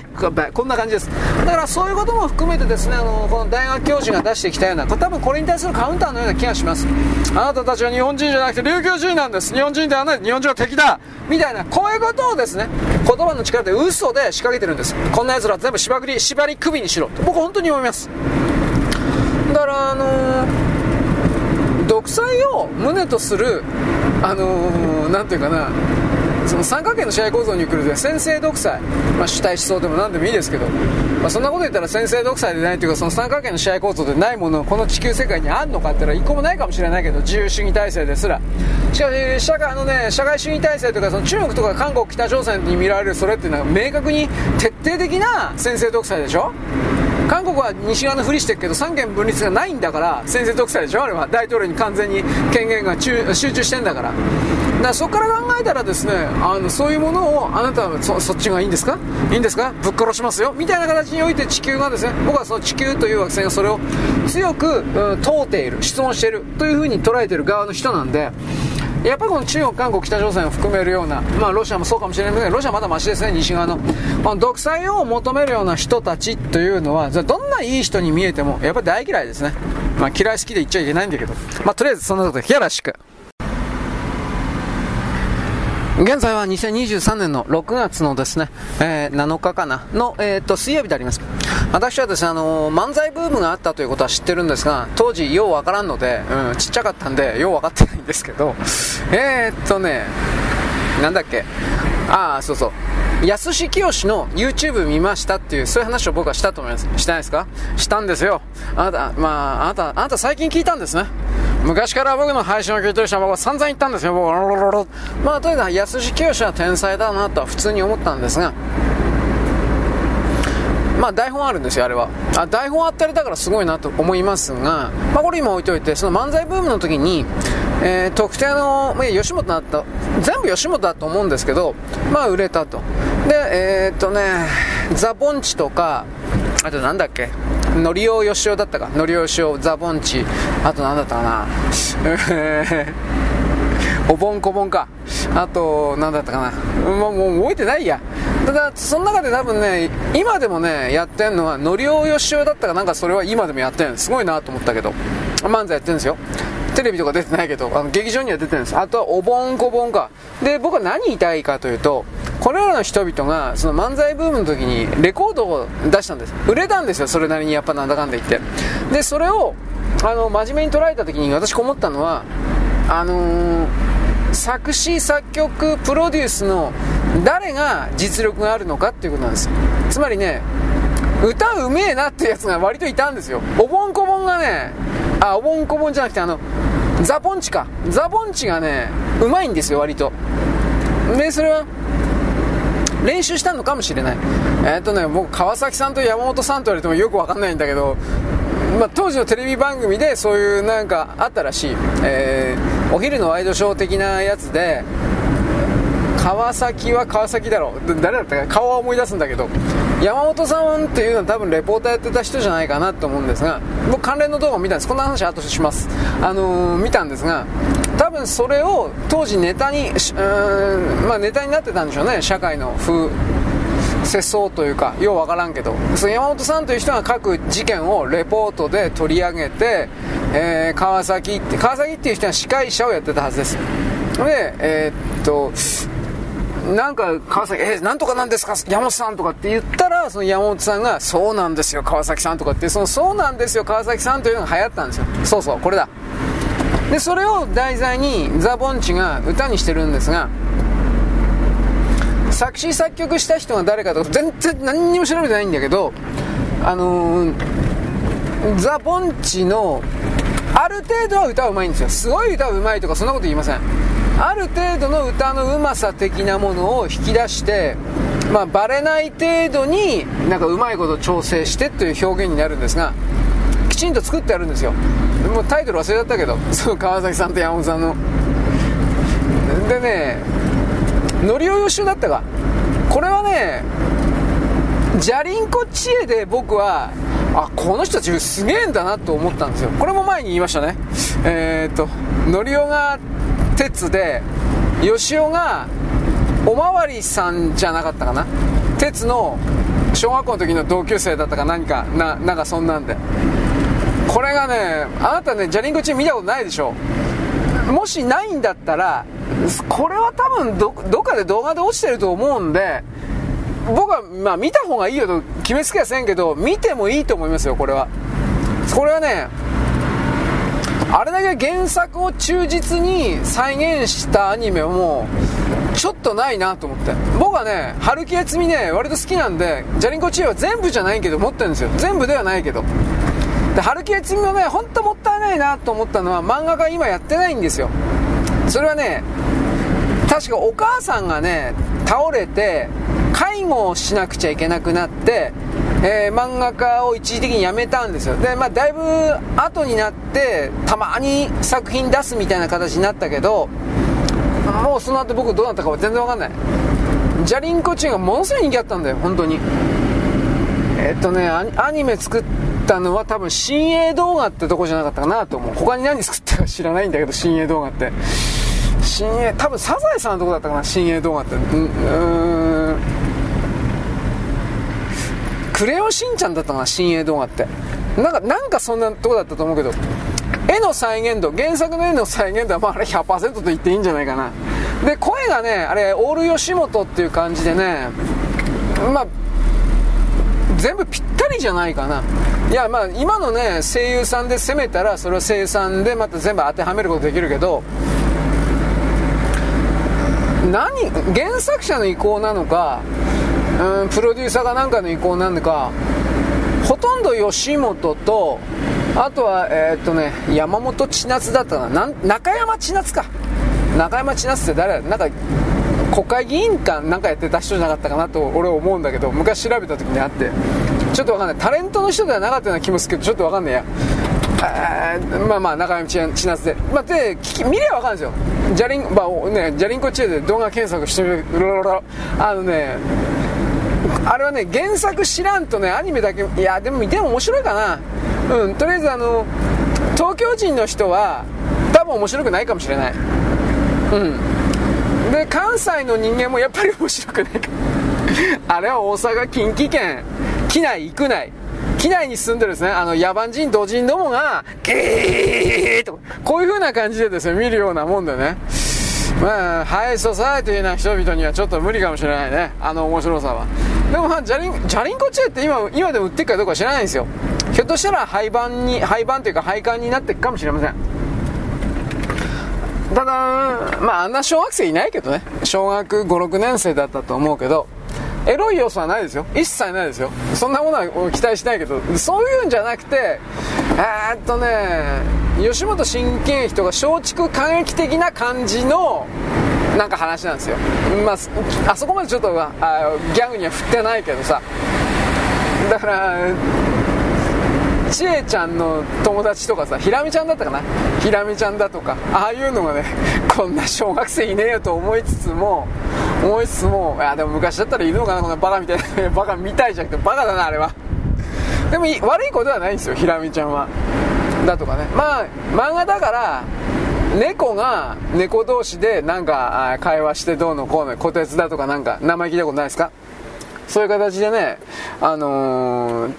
A: こんな感じです。だからそういうことも含めてですね、あのこの大学教授が出してきたような、多分これに対するカウンターのような気がします。あなたたちは日本人じゃなくて琉球人なんです、日本人ではない、日本人は敵だ、みたいな、こういうことをですね、言葉の力で嘘で仕掛けてるんです。こんな奴ら全部縛り、縛り首にしろ。と僕本当に思います。だから、あのー独裁を旨とする、あのー、なんていうかな、その三角形の試合構造に来る先制独裁、まあ、主体思想でも何でもいいですけど、まあ、そんなこと言ったら先制独裁でないというかその三角形の試合構造でないものこの地球世界にあるのかって言ったら一個もないかもしれないけど自由主義体制ですら。しかし社会の、ね、社会主義体制というかその中国とか韓国北朝鮮に見られるそれっていうのは明確に徹底的な先制独裁でしょ？韓国は西側のふりしてるけど三権分立がないんだから先制独裁でしょ？あれは。大統領に完全に権限が集中してんだから。だからそこから考えたらですねあのそういうものをあなたはそそっちがいいんですか？いいんですか？ぶっ殺しますよみたいな形において地球がですね僕はその地球という惑星がそれを強く、うん、問うている質問しているというふうに捉えている側の人なんでやっぱりこの中国、韓国、北朝鮮を含めるような、まあ、ロシアもそうかもしれませんが、ロシアはまだましですね、西側の。この独裁を求めるような人たちというのは、どんないい人に見えても、やっぱり大嫌いですね。まあ、嫌い好きで言っちゃいけないんだけど。まあ、とりあえずそんなことで、よろしく。現在は2023年の6月のですね、えー、7日かなの、えー、っと水曜日であります。私はですね、あのー、漫才ブームがあったということは知ってるんですが、当時ようわからんので、うん、ちっちゃかったんで、ようわかってないんですけど、えー、っとね、なんだっけ、ああ、そうそう。安志清の YouTube 見ましたっていう、そういう話を僕はしたと思います。してないですか？したんですよ。あなた、まあ、あなた、あなた最近聞いたんですね。昔から僕の配信を聞いてる人は僕は散々言ったんですよ、僕は。まあ、とにかく安志清は天才だなとは普通に思ったんですが、まあ台本あるんですよ、あれは。あ台本あったりだからすごいなと思いますが、まあこれ今置いといて、その漫才ブームの時に、えー、特定の、まあ、吉本だった、全部吉本だと思うんですけど、まあ売れたと。で、えー、っとね、ザ・ボンチとか、あとなんだっけ、のりおよしおだったか、のりおよしお、ザ・ボンチ、あとなんだったかな、おぼんこぼんか、あと、なんだったかな、もうもう覚えてないや。ただ、その中で多分ね、今でもね、やってんのは、のりおよしおだったかなんかそれは今でもやってんすごいなと思ったけど、漫才やってるんですよ。テレビとか出てないけど、あの劇場には出てるんです。あとはおぼんこぼんか。で、僕は何言いたいかというと、これらの人々が、その漫才ブームの時にレコードを出したんです。売れたんですよ、それなりにやっぱなんだかんだ言って。で、それを、あの、真面目に捉えた時に私思ったのは、あのー、作詞作曲プロデュースの誰が実力があるのかっていうことなんですつまりね歌うめえなってやつが割といたんですよおぼんこぼんがねあおぼんこぼんじゃなくてあのザ・ポンチかザ・ポンチがねうまいんですよ割とでそれは練習したのかもしれない。えー、っとね、僕、川崎さんと山本さんと言われてもよくわかんないんだけど、まあ、当時のテレビ番組でそういうなんかあったらしい。えー、お昼のワイドショー的なやつで、川崎は川崎だろう。誰だったか顔は思い出すんだけど、山本さんっていうのは多分レポーターやってた人じゃないかなと思うんですが、僕関連の動画を見たんです。こんな話後でします。あのー、見たんですが、多分それを当時ネタに、うん、まあネタになってたんでしょうね、社会の風。世相というかようわからんけどその山本さんという人が各事件をレポートで取り上げて、えー、川崎って川崎っていう人は司会者をやってたはずですでえー、っとなんか川崎、えー、なんとかなんですか？山本さんとかって言ったら、その山本さんが、そうなんですよ、川崎さんとかって、その、そうなんですよ、川崎さんというのが流行ったんですよ。そうそう、これだ。で、それを題材に、ザ・ボンチが歌にしてるんですが、作詞作曲した人が誰かとか、全然何にも調べてないんだけど、あのー、ザ・ボンチの、ある程度は歌うまいんですよ。すごい歌うまいとか、そんなこと言いません。ある程度の歌のうまさ的なものを引き出して、まあ、バレない程度になんかうまいこと調整してという表現になるんですがきちんと作ってあるんですよもうタイトル忘れちゃったけどその川崎さんと山本さんのでねのりおよしおだったか。これはねじゃりんこ知恵で僕はあこの人たちすげえんだなと思ったんですよ。これも前に言いましたね。えー、っとのりおが鉄で吉尾がおまわりさんじゃなかったかな。鉄の小学校の時の同級生だったか何かななんかそんなんで。これがねあなたねジャリンコチ見たことないでしょ。もしないんだったらこれは多分どどっかで動画で落ちてると思うんで僕はまあ見た方がいいよと決めつけはせんけど見てもいいと思いますよこれは。これはねあれだけ原作を忠実に再現したアニメもちょっとないなと思って。僕はね春木悦美ね割と好きなんでジャリンコチエは全部じゃないけど持ってるんですよ。全部ではないけど。で春木悦美のね本当もったいないなと思ったのは漫画が今やってないんですよ。それはね確かお母さんがね倒れて介護をしなくちゃいけなくなってえー、漫画家を一時的に辞めたんですよ。で、まあ、だいぶ後になってたまに作品出すみたいな形になったけどもうその後僕どうなったかは全然わかんない。ジャリンコチンがものすごい人気あったんだよ本当に。えっとねアニメ作ったのは多分新鋭動画ってとこじゃなかったかなと思う他に何作ったか知らないんだけど新鋭動画って新鋭多分サザエさんのとこだったかな新鋭動画ってうーんクレヨンしんちゃんだったかな、新鋭動画って。なんか、なんかそんなとこだったと思うけど、絵の再現度、原作の絵の再現度は、まあ、あれ100%と言っていいんじゃないかな。で、声がね、あれ、オール吉本っていう感じでね、まあ、全部ぴったりじゃないかな。いや、まあ、今のね、声優さんで攻めたら、それは声優さんでまた全部当てはめることできるけど、何、原作者の意向なのか、うんプロデューサーがなんかの意向なんでかほとんど吉本とあとはえー、っとね山本千夏だったな。中山千夏か。中山千夏って誰なんか国会議員かなんかやってた人じゃなかったかなと俺は思うんだけど昔調べた時にあって。ちょっとわかんない。タレントの人ではなかったような気もするけどちょっとわかんないや。まあまあ中山千夏で、まあ、で見ればわかるんですよ。ジャリン,、まあね、ジャリンコチェで動画検索してみる。あのねあれはね原作知らんとねアニメだけいやでも見ても面白いかな。うんとりあえずあの東京人の人は多分面白くないかもしれない。うん。で関西の人間もやっぱり面白くないか。あれは大阪近畿圏。機内行くない機内に住んでるですね、あの、野蛮人、土人どもが、ゲーと、こういう風な感じでですね、見るようなもんでね。まあ、ハイソサイティな人々にはちょっと無理かもしれないね。あの面白さは。でもまあ、ジャリン、ジャリンコチェって今、今でも売ってるかどうか知らないんですよ。ひょっとしたら廃盤に、廃盤というか廃刊になっていくかもしれません。ただ、まああんな小学生いないけどね。小学5、6年生だったと思うけど、エロい要素はないですよ。一切ないですよ。そんなものは期待しないけど、そういうんじゃなくて、えー、っとね、吉本新喜劇とか松竹歌劇的な感じの、なんか話なんですよ。まあ、あそこまでちょっとあギャグには振ってないけどさ。だから、ちえちゃんの友達とかさ、ひらみちゃんだったかな？ひらみちゃんだとか、ああいうのがね、こんな小学生いねえよと思いつつも、思いつつも、いやでも昔だったらいるのかな、こんなバカみたいな、バカみたいじゃなくてバカだな、あれは。でも悪い子ではないんですよ、ひらみちゃんは。だとかね。まあ、漫画だから、猫が猫同士でなんか会話してどうのこうの、虎鉄だとかなんか名前聞いたことないですか？そういう形でね、あのー、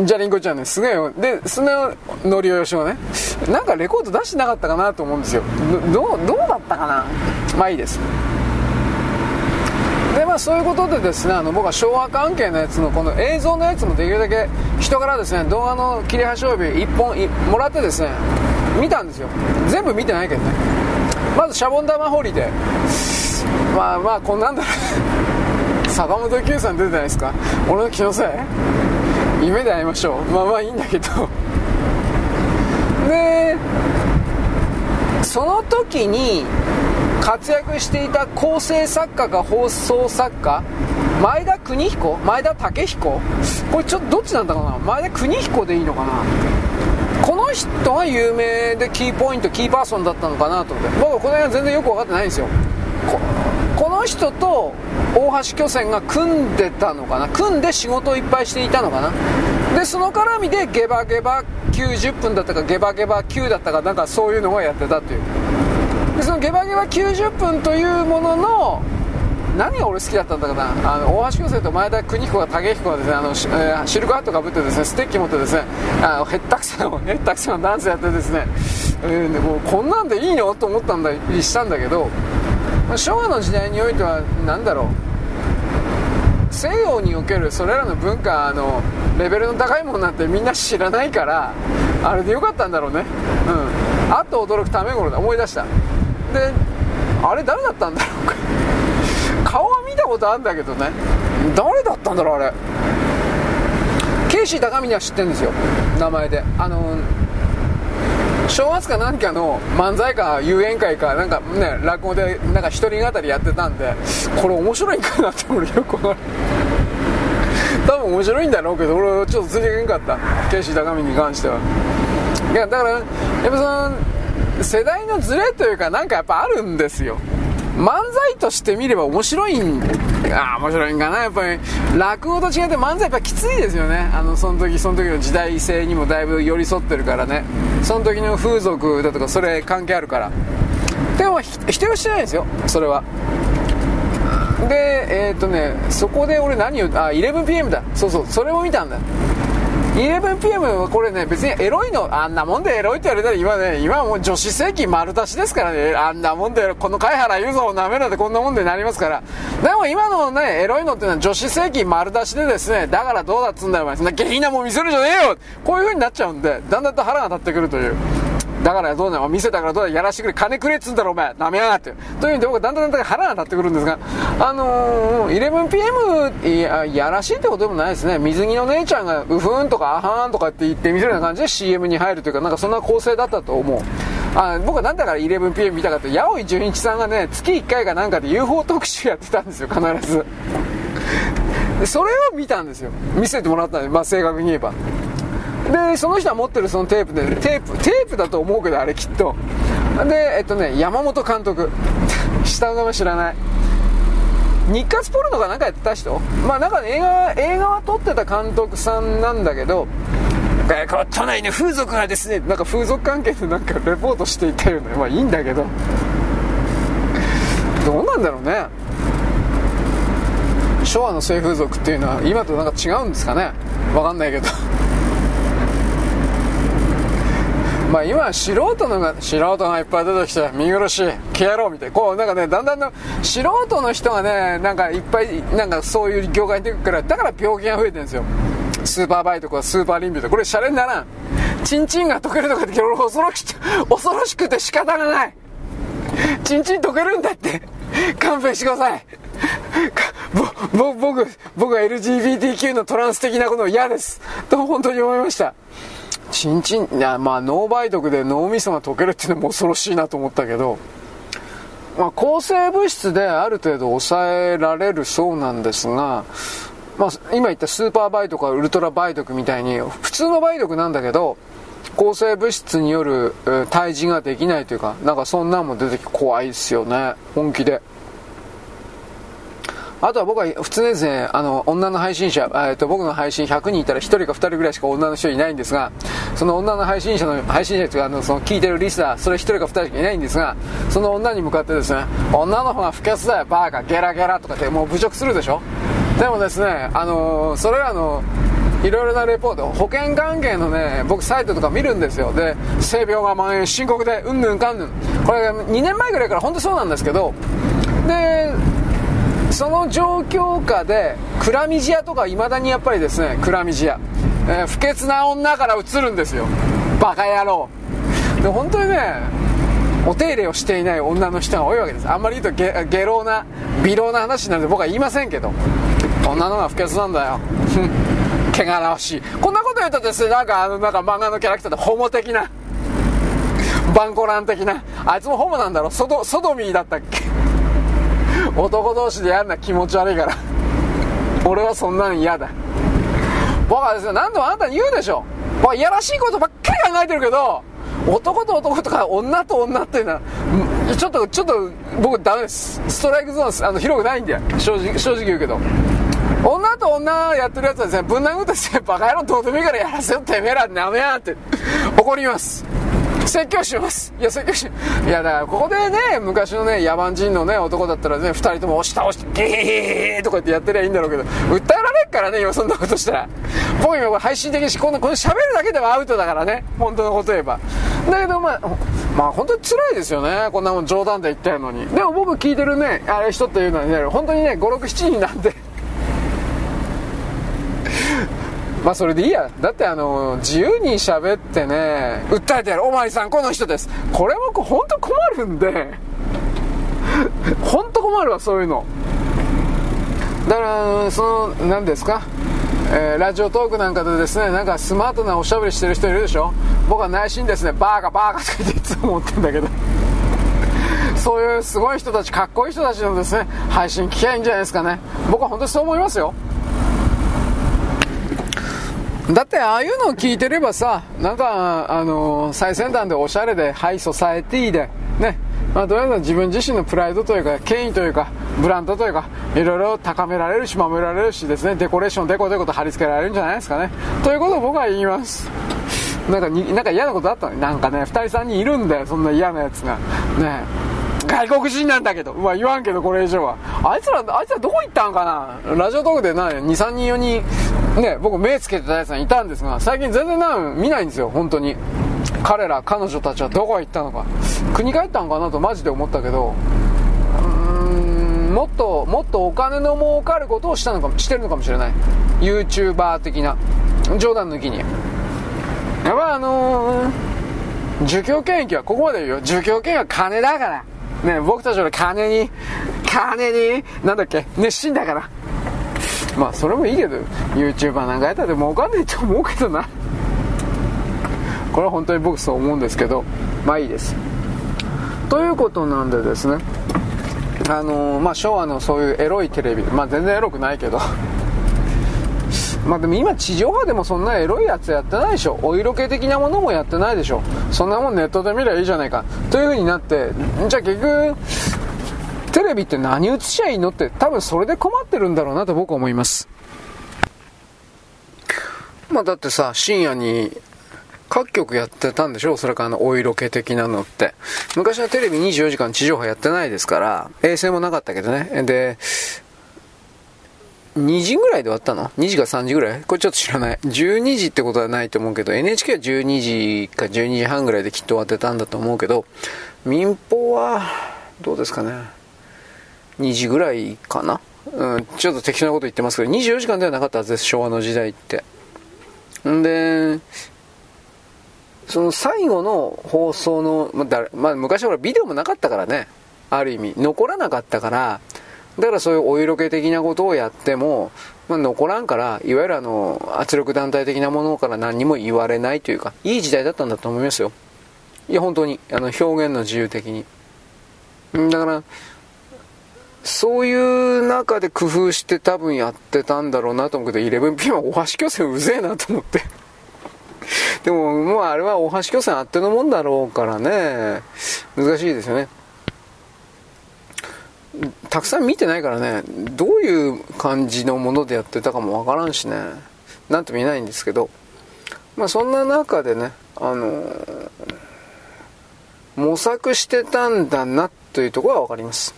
A: じゃりんこちゃんね、すげえよ。で、そのノリオヨシがね、なんかレコード出してなかったかなと思うんですよ。どどうだったかな？まあいいです。でまあそういうことでですねあの僕は昭和関係のやつのこの映像のやつもできるだけ人からですね動画の切れ端及び1本もらってですね見たんですよ全部見てないけどねまずシャボン玉掘りでまあまあこんなんだろう坂本九さん出てないですか？俺の気のせい？夢で会いましょう。まあまあいいんだけど。でその時に活躍していた構成作家か放送作家前田邦彦？前田武彦？これちょっとどっちなんだろうな？前田邦彦でいいのかな？この人が有名でキーポイントキーパーソンだったのかなと思って。僕この辺は全然よく分かってないんですよ。この人と大橋巨泉が組んでたのかな？組んで仕事をいっぱいしていたのかな？でその絡みでゲバゲバ90分だったかゲバゲバ9だったかなんかそういうのをやってたっていう。でそのゲバゲバ90分というものの何が俺好きだったんだかな？あの大橋巨泉と前田邦彦が武彦がですねあのシ,、えー、シルクハットかぶってですねステッキ持ってですねあのへったくそのへったくそのダンスやってですね、えー、でもこんなんでいいの？と思ったんだしたんだけど昭和の時代においては何だろう。西洋におけるそれらの文化のレベルの高いものなんてみんな知らないからあれでよかったんだろうね。うん。あっと驚くため頃だ思い出した。であれ誰だったんだろうか。顔は見たことあるんだけどね。誰だったんだろうあれ。ケイシー高見には知ってるんですよ。名前で。あの正月か何かの漫才か遊園会かなんかね落語でなんか一人語りやってたんでこれ面白いんかなって俺よく分かる多分面白いんだろうけど俺ちょっとついていけんかった。ケイシー高見に関しては。いやだからやっぱその世代のズレというかなんかやっぱあるんですよ。漫才として見れば面白いんあ面白いんかな。やっぱり落語と違って漫才やっぱきついですよね。あのその時その時の時代性にもだいぶ寄り添ってるからね。その時の風俗だとかそれ関係あるから。でも否定はしてないんですよ。それは。でえっ、とねそこで俺何をあ 11pm だ。そうそうそれも見たんだ。11pm はこれね、別にエロいの、あんなもんでエロいって言われたら今ね、今はもう女子世紀丸出しですからね、あんなもんで、この貝原雄三を舐めろってこんなもんでなりますから。でも今のね、エロいのってのは女子世紀丸出しでですね、だからどうだっつんだよお前、そんな下品なもん見せるじゃねえよこういう風になっちゃうんで、だんだんと腹が立ってくるという。だからどうだよ、見せたからどうだよやらしてくれ、金くれっつんだろ、お前、舐めやがって。という意味で僕だんだんだんだん腹が立ってくるんですが、あのー、11pm ややらしいってことでもないですね。水着の姉ちゃんが、うふんとか、あはーんとかって言ってみせるような感じで CM に入るというか、なんかそんな構成だったと思う。あ僕はなんだから 11pm 見たかって、八尾純一さんがね、月1回かなんかで UFO 特集やってたんですよ、必ず。それを見たんですよ。見せてもらったんで、まあ正確に言えば。でその人は持ってるそのテープでテープテープだと思うけどあれきっと。でえっとね山本監督。下の名前知らない。日活ポルノかなんかやってた人？まあなんか、ね、映画映画は撮ってた監督さんなんだけどえこ都内の風俗がですねなんか風俗関係でなんかレポートしていたよねまあいいんだけど。どうなんだろうね。昭和の性風俗っていうのは今となんか違うんですかね？わかんないけど。まあ今素人のが素人がいっぱい出てきて見殺し消えろみたいな。こうなんかねだんだんの素人の人がねなんかいっぱいなんかそういう業界に出てくるからだから病気が増えてるんですよ。スーパーバイとかスーパーリンビとか。これシャレにならん。チンチンが溶けるとかって恐ろし恐ろしくて仕方がない。チンチン溶けるんだって。勘弁してください。ぼ僕僕は LGBTQ のトランス的なこと嫌です。と本当に思いました。ちんちん、いや、まあ、脳梅毒で脳みそが溶けるっていうのも恐ろしいなと思ったけど、まあ、抗生物質である程度抑えられるそうなんですが、まあ、今言ったスーパー梅毒かウルトラ梅毒みたいに、普通の梅毒なんだけど、抗生物質による退治ができないというか、なんかそんなんも出てきて怖いですよね、本気で。あとは僕は普通ですね、あの、女の配信者、えっと、僕の配信100人いたら1人か2人ぐらいしか女の人いないんですが、その女の配信者の、配信者というか、あの、その聞いてるリスナー、それ1人か2人しかいないんですが、その女に向かってですね、女の方が不潔だよ、バーカ、ゲラゲラとかってもう侮辱するでしょ？でもですね、あの、それらの、いろいろなレポート、保険関係のね、僕サイトとか見るんですよ。で、性病が蔓延、深刻で、うんぬんかんぬん。これ2年前ぐらいから本当そうなんですけど、で、その状況下で、クラミジアとかいまだにやっぱりですね、クラミジア。えー、不潔な女から移るんですよ。バカ野郎。で、本当にね、お手入れをしていない女の人が多いわけです。あんまり言うとゲゲロな、微老な話になるんで僕は言いませんけど、女のが不潔なんだよ。汚らわしい。こんなこと言うとですね、なんかあの、なんか漫画のキャラクターでホモ的な、バンコラン的な、あいつもホモなんだろソド、ソドミーだったっけ？男同士でやるのは気持ち悪いから。俺はそんなの嫌だ。僕はですね、何度もあなたに言うでしょ。僕いやらしいことばっかり考えてるけど、男と男とか女と女っていうのは、ちょっと、ちょっと僕ダメです。ストライクゾーンあの広くないんだよ。正直、正直言うけど。女と女やってるやつはですね、ぶん殴って、バカ野郎どうでもいいからやらせよ、てめえら、なめやって、怒ります。説教します。いや、説教し、いや、だから、ここでね、昔のね、野蛮人のね、男だったらね、二人とも押し倒して、ゲーーとか言ってやってりゃいいんだろうけど、訴えられっからね、今そんなことしたら。僕今これ配信的にし、この、この喋るだけではアウトだからね、本当のこと言えば。だけど、まあ、まあ本当に辛いですよね、こんなもん冗談で言ってるのに。でも僕聞いてるね、あれ人っていうのはね、本当にね、5、6、7人なんで、まあそれでいいや。だってあの、自由に喋ってね、訴えてやる。おまりさん、この人です。これも本当困るんで、本当困るわ、そういうの。だから、その、何ですか？えー、ラジオトークなんかでですね、なんかスマートなおしゃべりしてる人いるでしょ？僕は内心ですね、バーカバーカとかっていつも思ってんだけど。そういうすごい人たち、かっこいい人たちのですね、配信聞きゃいいんじゃないですかね。僕は本当にそう思いますよ。だってああいうのを聞いてればさ、なんか、あの、最先端でおしゃれで、ハイソサエティで、ね、まあ、どうやら自分自身のプライドというか、権威というか、ブランドというか、いろいろ高められるし、守られるしですね、デコレーション、デコデコと貼り付けられるんじゃないですかね。ということを僕は言います。なんかに、なんか嫌なことあったのなんかね、二人3人いるんだよ、そんな嫌なやつが。ね外国人なんだけど、まあ言わんけどこれ以上は。あいつら、あいつらどこ行ったんかな？ラジオトークでな、2、3人4人、ね、僕目つけてたやつがいたんですが、最近全然な、見ないんですよ、本当に。彼ら、彼女たちはどこへ行ったのか。国帰ったんかなとマジで思ったけど、うん、もっと、もっとお金の儲かることをしたのかも、してるのかもしれない。YouTuber 的な。冗談抜きに。やっぱあのー、儒教権益はここまで言うよ。儒教権益は金だから。ね、僕たちは金に、金に、なんだっけ、熱心だから。まあ、それもいいけど、YouTuber なんかやったら儲かんないと思うけどな。これは本当に僕そう思うんですけど、まあいいです。ということなんでですね、あのー、まあ昭和のそういうエロいテレビ、まあ全然エロくないけど、まあでも今地上波でもそんなエロいやつやってないでしょ。お色気的なものもやってないでしょ。そんなもんネットで見りゃいいじゃないか。という風になって、じゃあ結局、テレビって何映しちゃいいのって多分それで困ってるんだろうなと僕は思います。まあだってさ、深夜に各局やってたんでしょ？おそれからあの、お色気的なのって。昔はテレビ24時間地上波やってないですから、衛星もなかったけどね。で、2時ぐらいで終わったの ?2 時か3時ぐらい？これちょっと知らない。12時ってことはないと思うけど、NHK は12時か12時半ぐらいできっと終わってたんだと思うけど、民放は、どうですかね？2時ぐらいかな？うん、ちょっと適当なこと言ってますけど、24時間ではなかったはずです、昭和の時代って。んで、その最後の放送の、まあ、まあ、昔はビデオもなかったからね、ある意味、残らなかったから、だからそういうお色気的なことをやっても、まあ、残らんから、いわゆるあの、圧力団体的なものから何にも言われないというか、いい時代だったんだと思いますよ。いや、本当に、あの、表現の自由的に。だから、そういう中で工夫して多分やってたんだろうなと思うけど、11P はお箸巨船うぜえなと思って。でも、もうあれはお箸巨船あってのもんだろうからね、難しいですよね。たくさん見てないからね、どういう感じのものでやってたかもわからんしね、なんとも言えないんですけど、まあそんな中でね、あのー、模索してたんだなというところはわかります。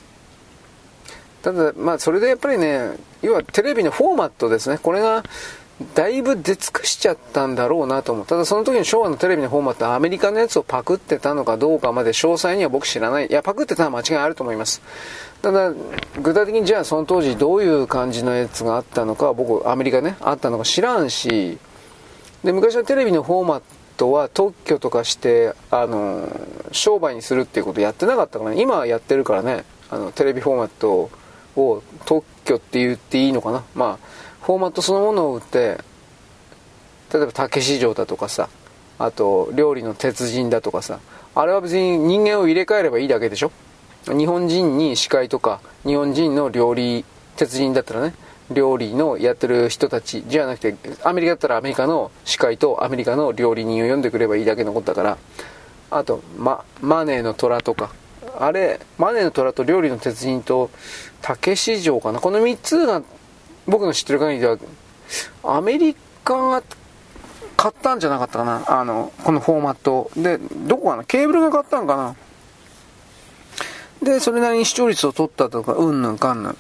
A: ただ、まあそれでやっぱりね、要はテレビのフォーマットですね。これが、だいぶ出尽くしちゃったんだろうなと思う。ただその時の昭和のテレビのフォーマットはアメリカのやつをパクってたのかどうかまで詳細には僕知らない。いや、パクってたのは間違いあると思います。ただ、具体的にじゃあその当時どういう感じのやつがあったのか僕、アメリカね、あったのか知らんし、で、昔のテレビのフォーマットは特許とかして、あの、商売にするっていうことやってなかったからね。今はやってるからね、あの、テレビフォーマットを特許って言っていいのかな。まあ、フォーマットそのものを売って例えば竹市場だとかさあと料理の鉄人だとかさあれは別に人間を入れ替えればいいだけでしょ？日本人に司会とか日本人の料理鉄人だったらね料理のやってる人たちじゃなくてアメリカだったらアメリカの司会とアメリカの料理人を読んでくればいいだけのことだからあと、ま、マネーの虎とかあれマネーの虎と料理の鉄人と竹市場かな？この3つが僕の知ってる限りでは、アメリカが買ったんじゃなかったかなあの、このフォーマット。で、どこかな？ケーブルが買ったんかなで、それなりに視聴率を取ったとか、うんぬんかんぬん。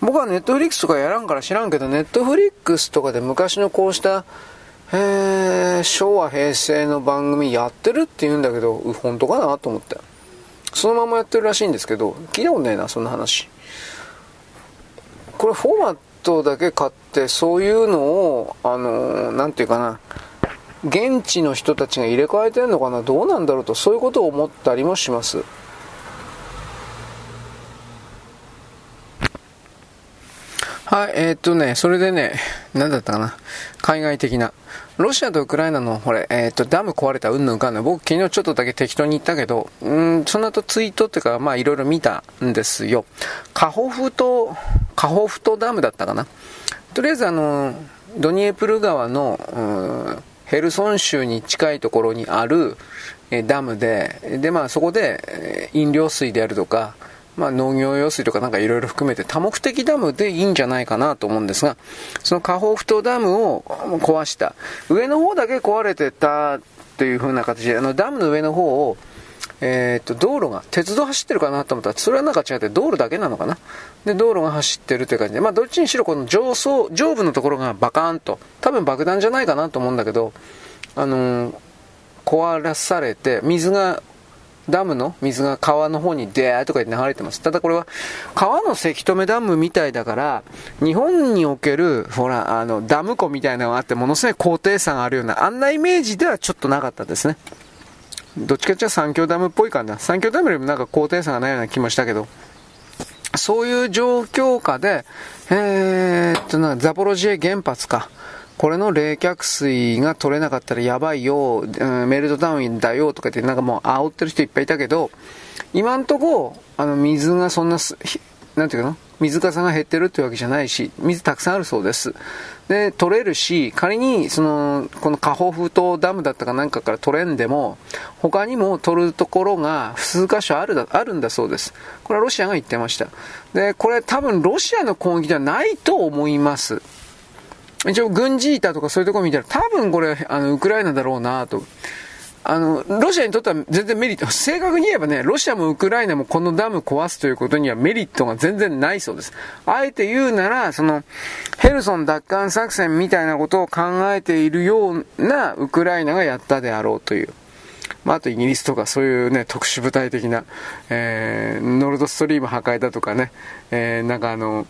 A: 僕はネットフリックスとかやらんから知らんけど、ネットフリックスとかで昔のこうした、えー、昭和平成の番組やってるって言うんだけど、本当かなと思って。そのままやってるらしいんですけど、聞いたことねえな、そんな話。これフォーマッ頭だけ買ってそういうのをあの何て言うかな現地の人たちが入れ替えてるのかなどうなんだろうとそういうことを思ったりもしますはい、えー、っとね、それでね、何だったかな。海外的な。ロシアとウクライナの、これ、えー、っと、ダム壊れたうんぬんかんぬん。僕昨日ちょっとだけ適当に言ったけど、うん、その後ツイートっていうか、まあいろいろ見たんですよ。カホフと、カホフトダムだったかな。とりあえずあの、ドニエプル川の、ヘルソン州に近いところにある、えダムで、で、まあそこで、飲料水であるとか、まあ、農業用水とかなんかいろいろ含めて多目的ダムでいいんじゃないかなと思うんですが、その河北東ダムを壊した。上の方だけ壊れてたという風な形で、あのダムの上の方を、えー、っと、道路が、鉄道走ってるかなと思ったら、それはなんか違って道路だけなのかな？で、道路が走ってるという感じで、まあ、どっちにしろこの上層、上部のところがバカーンと、多分爆弾じゃないかなと思うんだけど、あのー、壊されて、水がダムの水が川の方にデーとかで流れてます。ただこれは川のせき止めダムみたいだから、日本における、ほら、あの、ダム湖みたいなのがあって、ものすごい高低差があるような、あんなイメージではちょっとなかったですね。どっちかっていうと三峡ダムっぽい感じだ。三峡ダムよりもなんか高低差がないような気もしたけど、そういう状況下で、えー、っとな、ザポロジエ原発か。これの冷却水が取れなかったらやばいよ、うん、メルトダウンだよとかってなんかもう煽ってる人いっぱいいたけど、今んとこ、あの水がそんな、なんていうかな？水かさが減ってるってわけじゃないし、水たくさんあるそうです。で、取れるし、仮に、その、この河北風島ダムだったかなんかから取れんでも、他にも取るところが数箇所あるだ、あるんだそうです。これはロシアが言ってました。で、これ多分ロシアの攻撃ではないと思います。一応軍事板とかそういうところ見たら多分これ、あの、ウクライナだろうなと。あの、ロシアにとっては全然メリット、正確に言えばね、ロシアもウクライナもこのダム壊すということにはメリットが全然ないそうです。あえて言うなら、その、ヘルソン奪還作戦みたいなことを考えているようなウクライナがやったであろうという。まあ、あとイギリスとかそういうね、特殊部隊的な、えー、ノルドストリーム破壊だとかね、えー、なんかあの、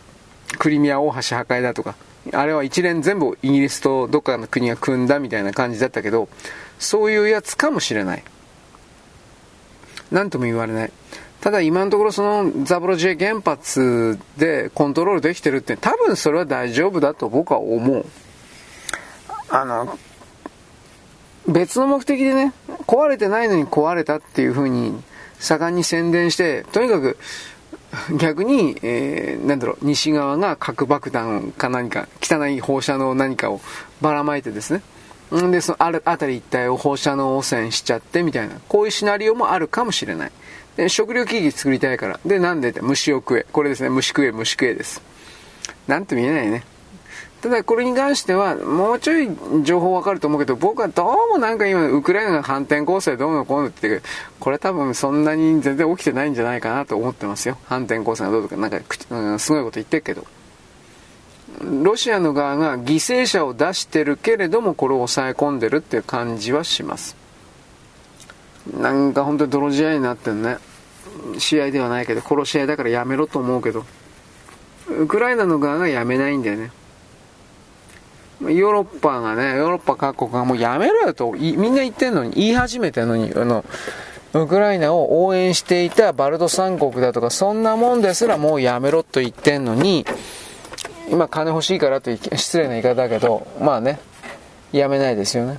A: クリミア大橋破壊だとか、あれは一連全部イギリスとどっかの国が組んだみたいな感じだったけど、そういうやつかもしれない。なんとも言われない。ただ今のところそのザボロジエ原発でコントロールできてるって多分それは大丈夫だと僕は思う。あの、別の目的でね、壊れてないのに壊れたっていう風に盛んに宣伝して、とにかく 逆に、えー、なんだろう、西側が核爆弾か何か、汚い放射能何かをばらまいてですね、んで、そのある辺り一帯を放射能汚染しちゃってみたいな、こういうシナリオもあるかもしれない。で、食料危機作りたいから。で、なんでって虫を食え。これですね、虫食え、虫食えです。何とも言えないね。ただこれに関しては、もうちょい情報わかると思うけど、僕はどうもなんか今、ウクライナの反転攻勢どうのこうのって、これ多分そんなに全然起きてないんじゃないかなと思ってますよ。反転攻勢がどうとか、なんか、うん、すごいこと言ってるけど。ロシアの側が犠牲者を出してるけれども、これを抑え込んでるっていう感じはします。なんか本当に泥仕合になってんね。試合ではないけど、殺し合いだからやめろと思うけど、ウクライナの側がやめないんだよね。ヨーロッパがね、ヨーロッパ各国がもうやめろよと、みんな言ってんのに、言い始めてんのに、あの、ウクライナを応援していたバルト三国だとか、そんなもんですらもうやめろと言ってんのに、今金欲しいからと失礼な言い方だけど、まあね、やめないですよね。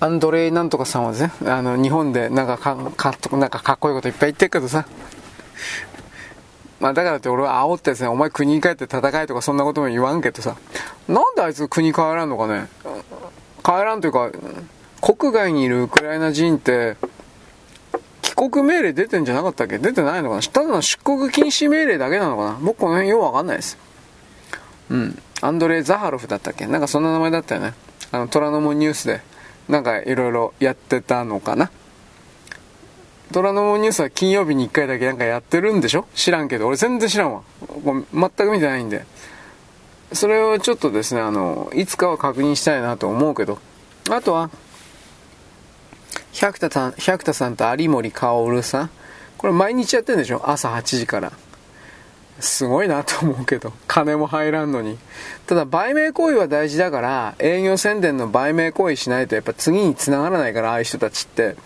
A: アンドレイなんとかさんはですね、あの、日本でなんかかかなんかかっこいいこといっぱい言ってるけどさ、まあだからって俺は煽ってですね、お前国に帰って戦いとかそんなことも言わんけどさ、なんであいつ国帰らんのかね？帰らんというか、国外にいるウクライナ人って、帰国命令出てんじゃなかったっけ？出てないのかな？ただの出国禁止命令だけなのかな？僕この辺ようわかんないです。うん。アンドレイ・ザハロフだったっけ？なんかそんな名前だったよね。あの、虎ノ門ニュースで、なんかいろいろやってたのかな？虎ノ門ニュースは金曜日に1回だけなんかやってるんでしょ？知らんけど、俺全然知らんわ。全く見てないんで。それをちょっとですね、あの、いつかは確認したいなと思うけど、あとは、百田さん、百田さんと有森薫さん。これ毎日やってるんでしょ？朝8時から。すごいなと思うけど、金も入らんのに。ただ、売名行為は大事だから、営業宣伝の売名行為しないとやっぱ次に繋がらないから、ああいう人たちって。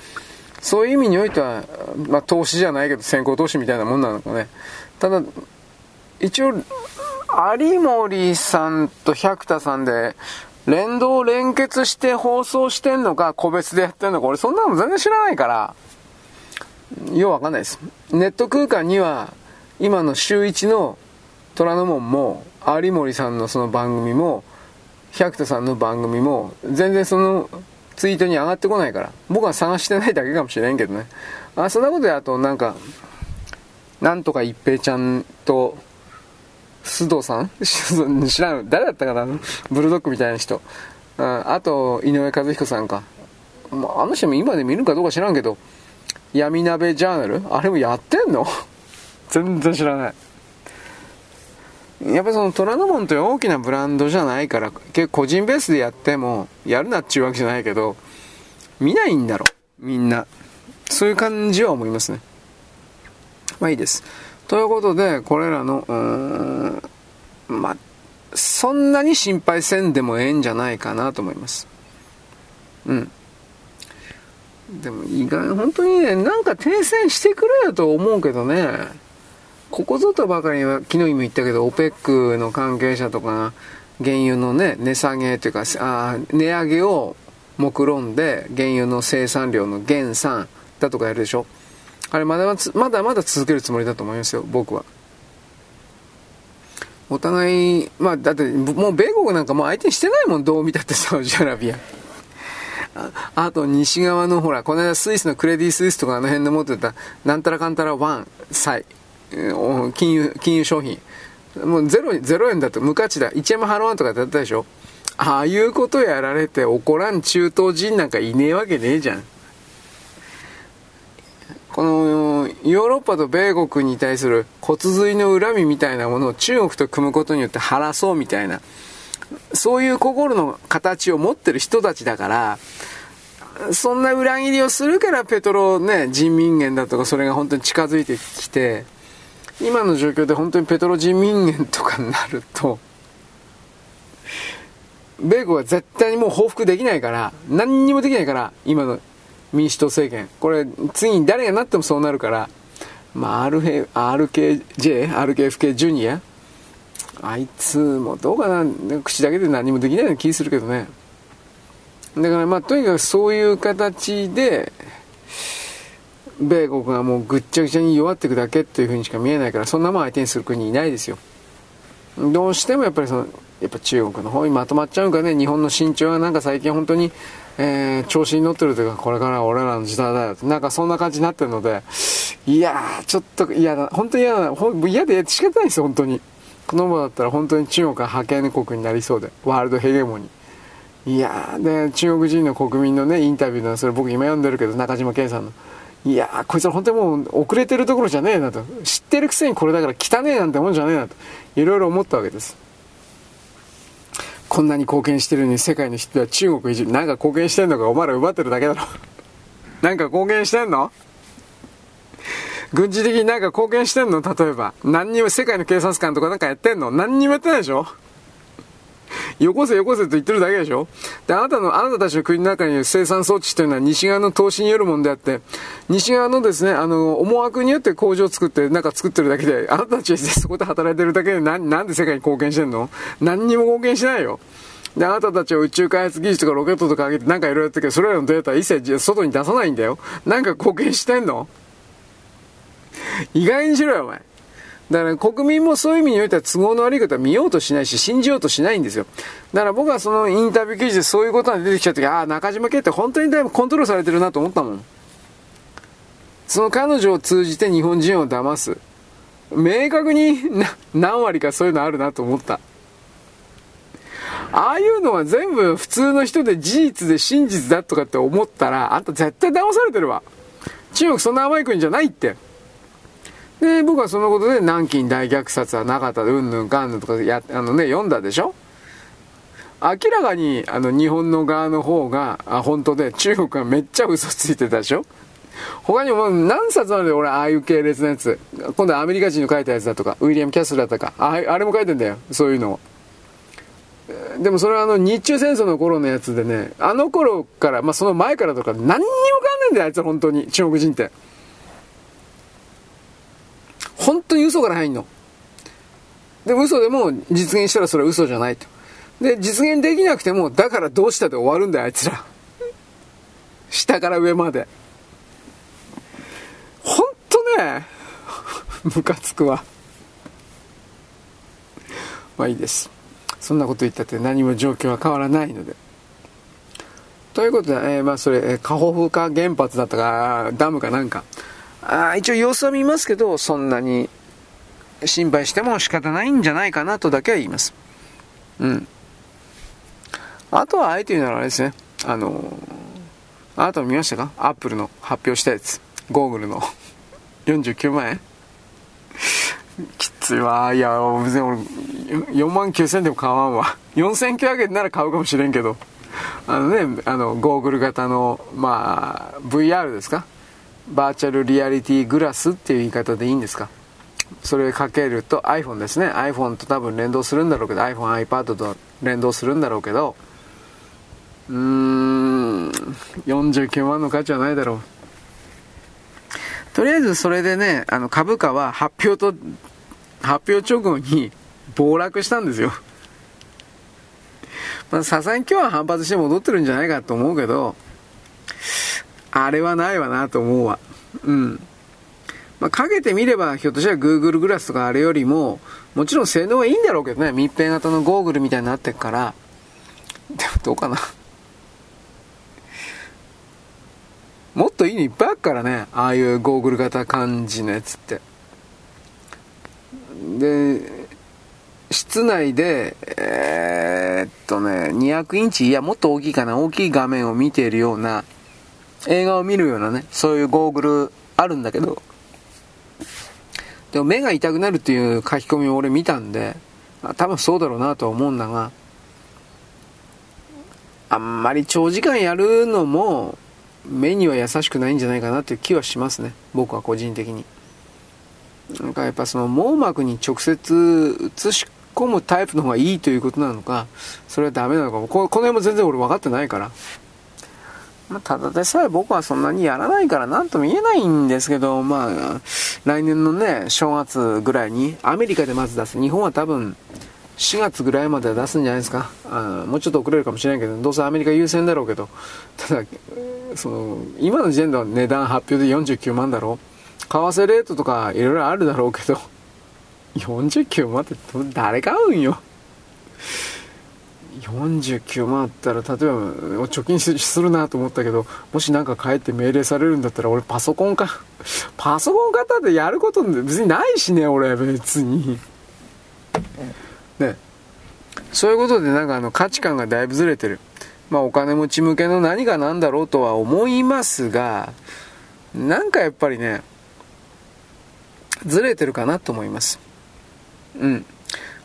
A: そういう意味においては、まあ、投資じゃないけど先行投資みたいなもんなのかね。ただ、一応、有森さんと百田さんで、連動連結して放送してんのか、個別でやってんのか、俺そんなの全然知らないから、ようわかんないです。ネット空間には、今の週一の虎ノ門も、有森さんのその番組も、百田さんの番組も、全然そのツイートに上がってこないから。僕は探してないだけかもしれんけどね。あ、そんなことやと、なんか、なんとか一平ちゃんと、須藤さん？知らん。誰だったかな？ブルドッグみたいな人。うん、あと、井上和彦さんか。まあ、あの人も今で見るかどうか知らんけど、闇鍋ジャーナル？あれもやってんの？全然知らない。やっぱその虎ノ門という大きなブランドじゃないから、結構個人ベースでやっても、やるなっちゅうわけじゃないけど、見ないんだろ、みんな。そういう感じは思いますね。まあいいです。ということで、これらの、うーん、まあ、そんなに心配せんでもええんじゃないかなと思います。うん。でも意外、本当にね、なんか停戦してくれよと思うけどね。ここぞとばかりは、昨日も言ったけど、OPEC の関係者とかが、原油のね、値下げというか、あ値上げを目論んで、原油の生産量の減産だとかやるでしょ。あれまだまだまだ続けるつもりだと思いますよ、僕は。お互い、まあ、だって、もう米国なんかもう相手にしてないもん、どう見たってサウジアラビア。ああと、西側のほら、この間スイスのクレディ・スイスとかあの辺で持ってた、なんたらかんたらワン、債。金融、金融商品。もうゼロ、ゼロ円だと無価値だ。1円も払わんとかだったでしょああいうことやられて怒らん中東人なんかいねえわけねえじゃん。このヨーロッパと米国に対する骨髄の恨みみたいなものを中国と組むことによって晴らそうみたいな、そういう心の形を持ってる人たちだから、そんな裏切りをするからペトロね、人民元だとかそれが本当に近づいてきて、今の状況で本当にペトロ人民元とかになると、米国は絶対にもう報復できないから、何にもできないから、今の民主党政権。これ、次に誰がなってもそうなるから、まあ、RK RKJ、RKFK ジュニアあいつもどうかな、口だけで何もできないような気するけどね。だからまあ、とにかくそういう形で、米国がもうぐっちゃぐちゃに弱っていくだけっていうふうにしか見えないから、そんなもん相手にする国いないですよ。どうしてもやっぱりその、やっぱ中国の方にまとまっちゃうかね、日本の身長がなんか最近本当に、えー、調子に乗ってるというか、これから俺らの時代だよなんかそんな感じになってるので、いやー、ちょっと嫌だ、本当に嫌だ、嫌で仕方ないですよ、本当に。このままだったら本当に中国が覇権国になりそうで、ワールドヘゲモニー。いやー、で、中国人の国民のね、インタビューの、それ僕今読んでるけど、中島健さんの。いやー、こいつは本当にもう遅れてるところじゃねえなと。知ってるくせにこれだから汚ねえなんてもんじゃねえなと。いろいろ思ったわけです。こんなに貢献してるのに世界の人は中国一なんか貢献してんのかお前ら奪ってるだけだろ。なんか貢献してんの？軍事的になんか貢献してんの？例えば。何にも世界の警察官とかなんかやってんの？何にもやってないでしょ？よこせよこせと言ってるだけでしょで、あなたの、あなたたちの国の中にいる生産装置というのは西側の投資によるものであって、西側のですね、あの、思惑によって工場を作って、なんか作ってるだけで、あなたたちは そこで働いてるだけでな、なんで世界に貢献してんの？何にも貢献しないよ。で、あなたたちは宇宙開発技術とかロケットとか上げてなんかいろいろやってるけど、それらのデータは一切外に出さないんだよ。なんか貢献してんの？意外にしろよ、お前。だから国民もそういう意味においては都合の悪いことは見ようとしないし、信じようとしないんですよ。だから僕はそのインタビュー記事でそういうことが出てきた時、ああ、中島圭って本当にだいぶコントロールされてるなと思ったもん。その彼女を通じて日本人を騙す。明確に 何割かそういうのあるなと思った。ああいうのは全部普通の人で事実で真実だとかって思ったら、あんた絶対騙されてるわ。中国そんな甘い国じゃないって。で、僕はそのことで南京大虐殺はなかった。で、うんぬんかんぬんとかや、あのね、読んだでしょ？明らかに、あの、日本の側の方が、あ、本当で、中国がめっちゃ嘘ついてたでしょ？他にも何冊あるで俺、ああいう系列のやつ。今度はアメリカ人の書いたやつだとか、ウィリアム・キャスラーとか、ああれも書いてんだよ、そういうのを。でもそれはあの日中戦争の頃のやつでね、あの頃から、まあその前からとか何にもかんねえんだよ、あいつ本当に、中国人って。本当に嘘から入んの。で、嘘でも実現したらそれは嘘じゃないと。で、実現できなくても、だからどうしたで終わるんだよ、あいつら。下から上まで。ほんとね、ムカつくわ。まあいいです。そんなこと言ったって何も状況は変わらないので。ということで、えー、まあそれ、カホフカ原発だったか、ダムかなんか。あ一応様子は見ますけど、そんなに心配しても仕方ないんじゃないかなとだけは言います。うん。あとはあえて言うならあれですね。あのあなたも見ましたか？アップルの発表したやつ。ゴーグルの49万円きついわ。いや、別に俺、4万9000円でも買わんわ。4900円なら買うかもしれんけど。あのね、あの、ゴーグル型の、まあ、VR ですか？バーチャルリアリティグラスっていう言い方でいいんですか？それをかけると iPhone ですね。iPhone と多分連動するんだろうけど iPhone、iPad と連動するんだろうけどうーん49万の価値はないだろう。とりあえずそれでねあの株価は発表と発表直後に暴落したんですよ。まさすがに今日は反発して戻ってるんじゃないかと思うけどあれはないわなと思うわ。うん。まあ、かけてみれば、ひょっとしたら Google グラスとかあれよりも、もちろん性能はいいんだろうけどね、密閉型のゴーグルみたいになってるから、でもどうかな。もっといいのいっぱいあるからね、ああいうゴーグル型感じのやつって。で、室内で、えー、っとね、200インチ、いや、もっと大きいかな、大きい画面を見ているような、映画を見るようなね、そういうゴーグルあるんだけど、でも目が痛くなるっていう書き込みを俺見たんで、多分そうだろうなとは思うんだが、あんまり長時間やるのも目には優しくないんじゃないかなっていう気はしますね。僕は個人的に。なんかやっぱその網膜に直接映し込むタイプの方がいいということなのか、それはダメなのかこ、この辺も全然俺分かってないから。まあ、ただでさえ僕はそんなにやらないから何とも言えないんですけど、まあ、来年のね、正月ぐらいに、アメリカでまず出す。日本は多分、4月ぐらいまでは出すんじゃないですか。あもうちょっと遅れるかもしれないけど、どうせアメリカ優先だろうけど、ただ、その、今の時点では値段発表で49万だろう。為替レートとかいろいろあるだろうけど、49万って誰買うんよ。49万あったら例えば貯金するなと思ったけどもし何か帰って命令されるんだったら俺パソコンかパソコン型でやること別にないしね俺別にねそういうことでなんかあの価値観がだいぶずれてるまあお金持ち向けの何が何だろうとは思いますがなんかやっぱりね、ずれてるかなと思います。うん。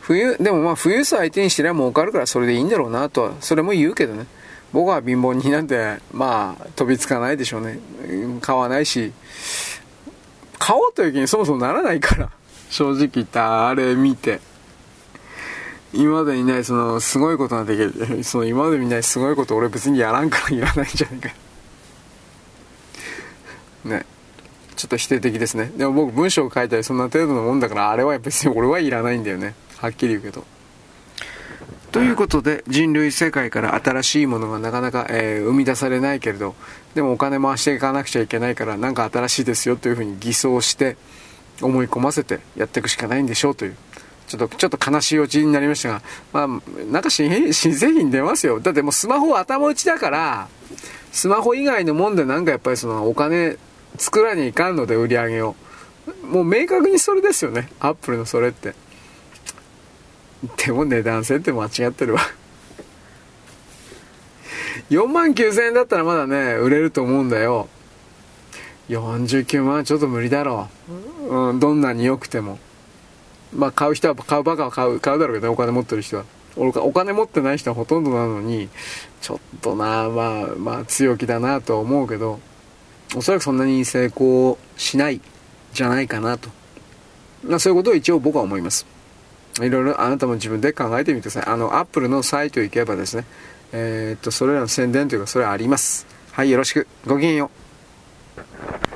A: 冬、でもまあ富裕層相手にしてりゃ儲かるからそれでいいんだろうなとは、それも言うけどね。僕は貧乏人なんて、まあ、飛びつかないでしょうね。買わないし、買おうという気にそもそもならないから、正直言ったあれ見て。今までにない、その、すごいことができる。その、今までにないすごいこと俺別にやらんからいらないんじゃないか。ね。ちょっと否定的ですね。でも僕文章を書いたりそんな程度のもんだから、あれは別に俺はいらないんだよね。はっきり言うけど。ということで人類世界から新しいものがなかなか、えー、生み出されないけれどでもお金回していかなくちゃいけないから何か新しいですよというふうに偽装して思い込ませてやっていくしかないんでしょうという。ちょっとちょっと悲しいオチになりましたがまあなんか新製品出ますよ。だってもうスマホは頭打ちだからスマホ以外のもんでなんかやっぱりそのお金作らにいかんので売り上げを。もう明確にそれですよね。アップルのそれって。でも値段設定間違ってるわ4万9000円だったらまだね、売れると思うんだよ。49万はちょっと無理だろう。うん、どんなに良くても。まあ買う人は買うバカは買う、買うだろうけどね、お金持ってる人は。お金持ってない人はほとんどなのに、ちょっとな、まあ、まあ強気だなとは思うけど、おそらくそんなに成功しないじゃないかなと。まあそういうことを一応僕は思います。いろいろあなたも自分で考えてみてください。あの、アップルのサイト行けばですね、えー、っと、それらの宣伝というか、それはあります。はい、よろしく。ごきげんよう。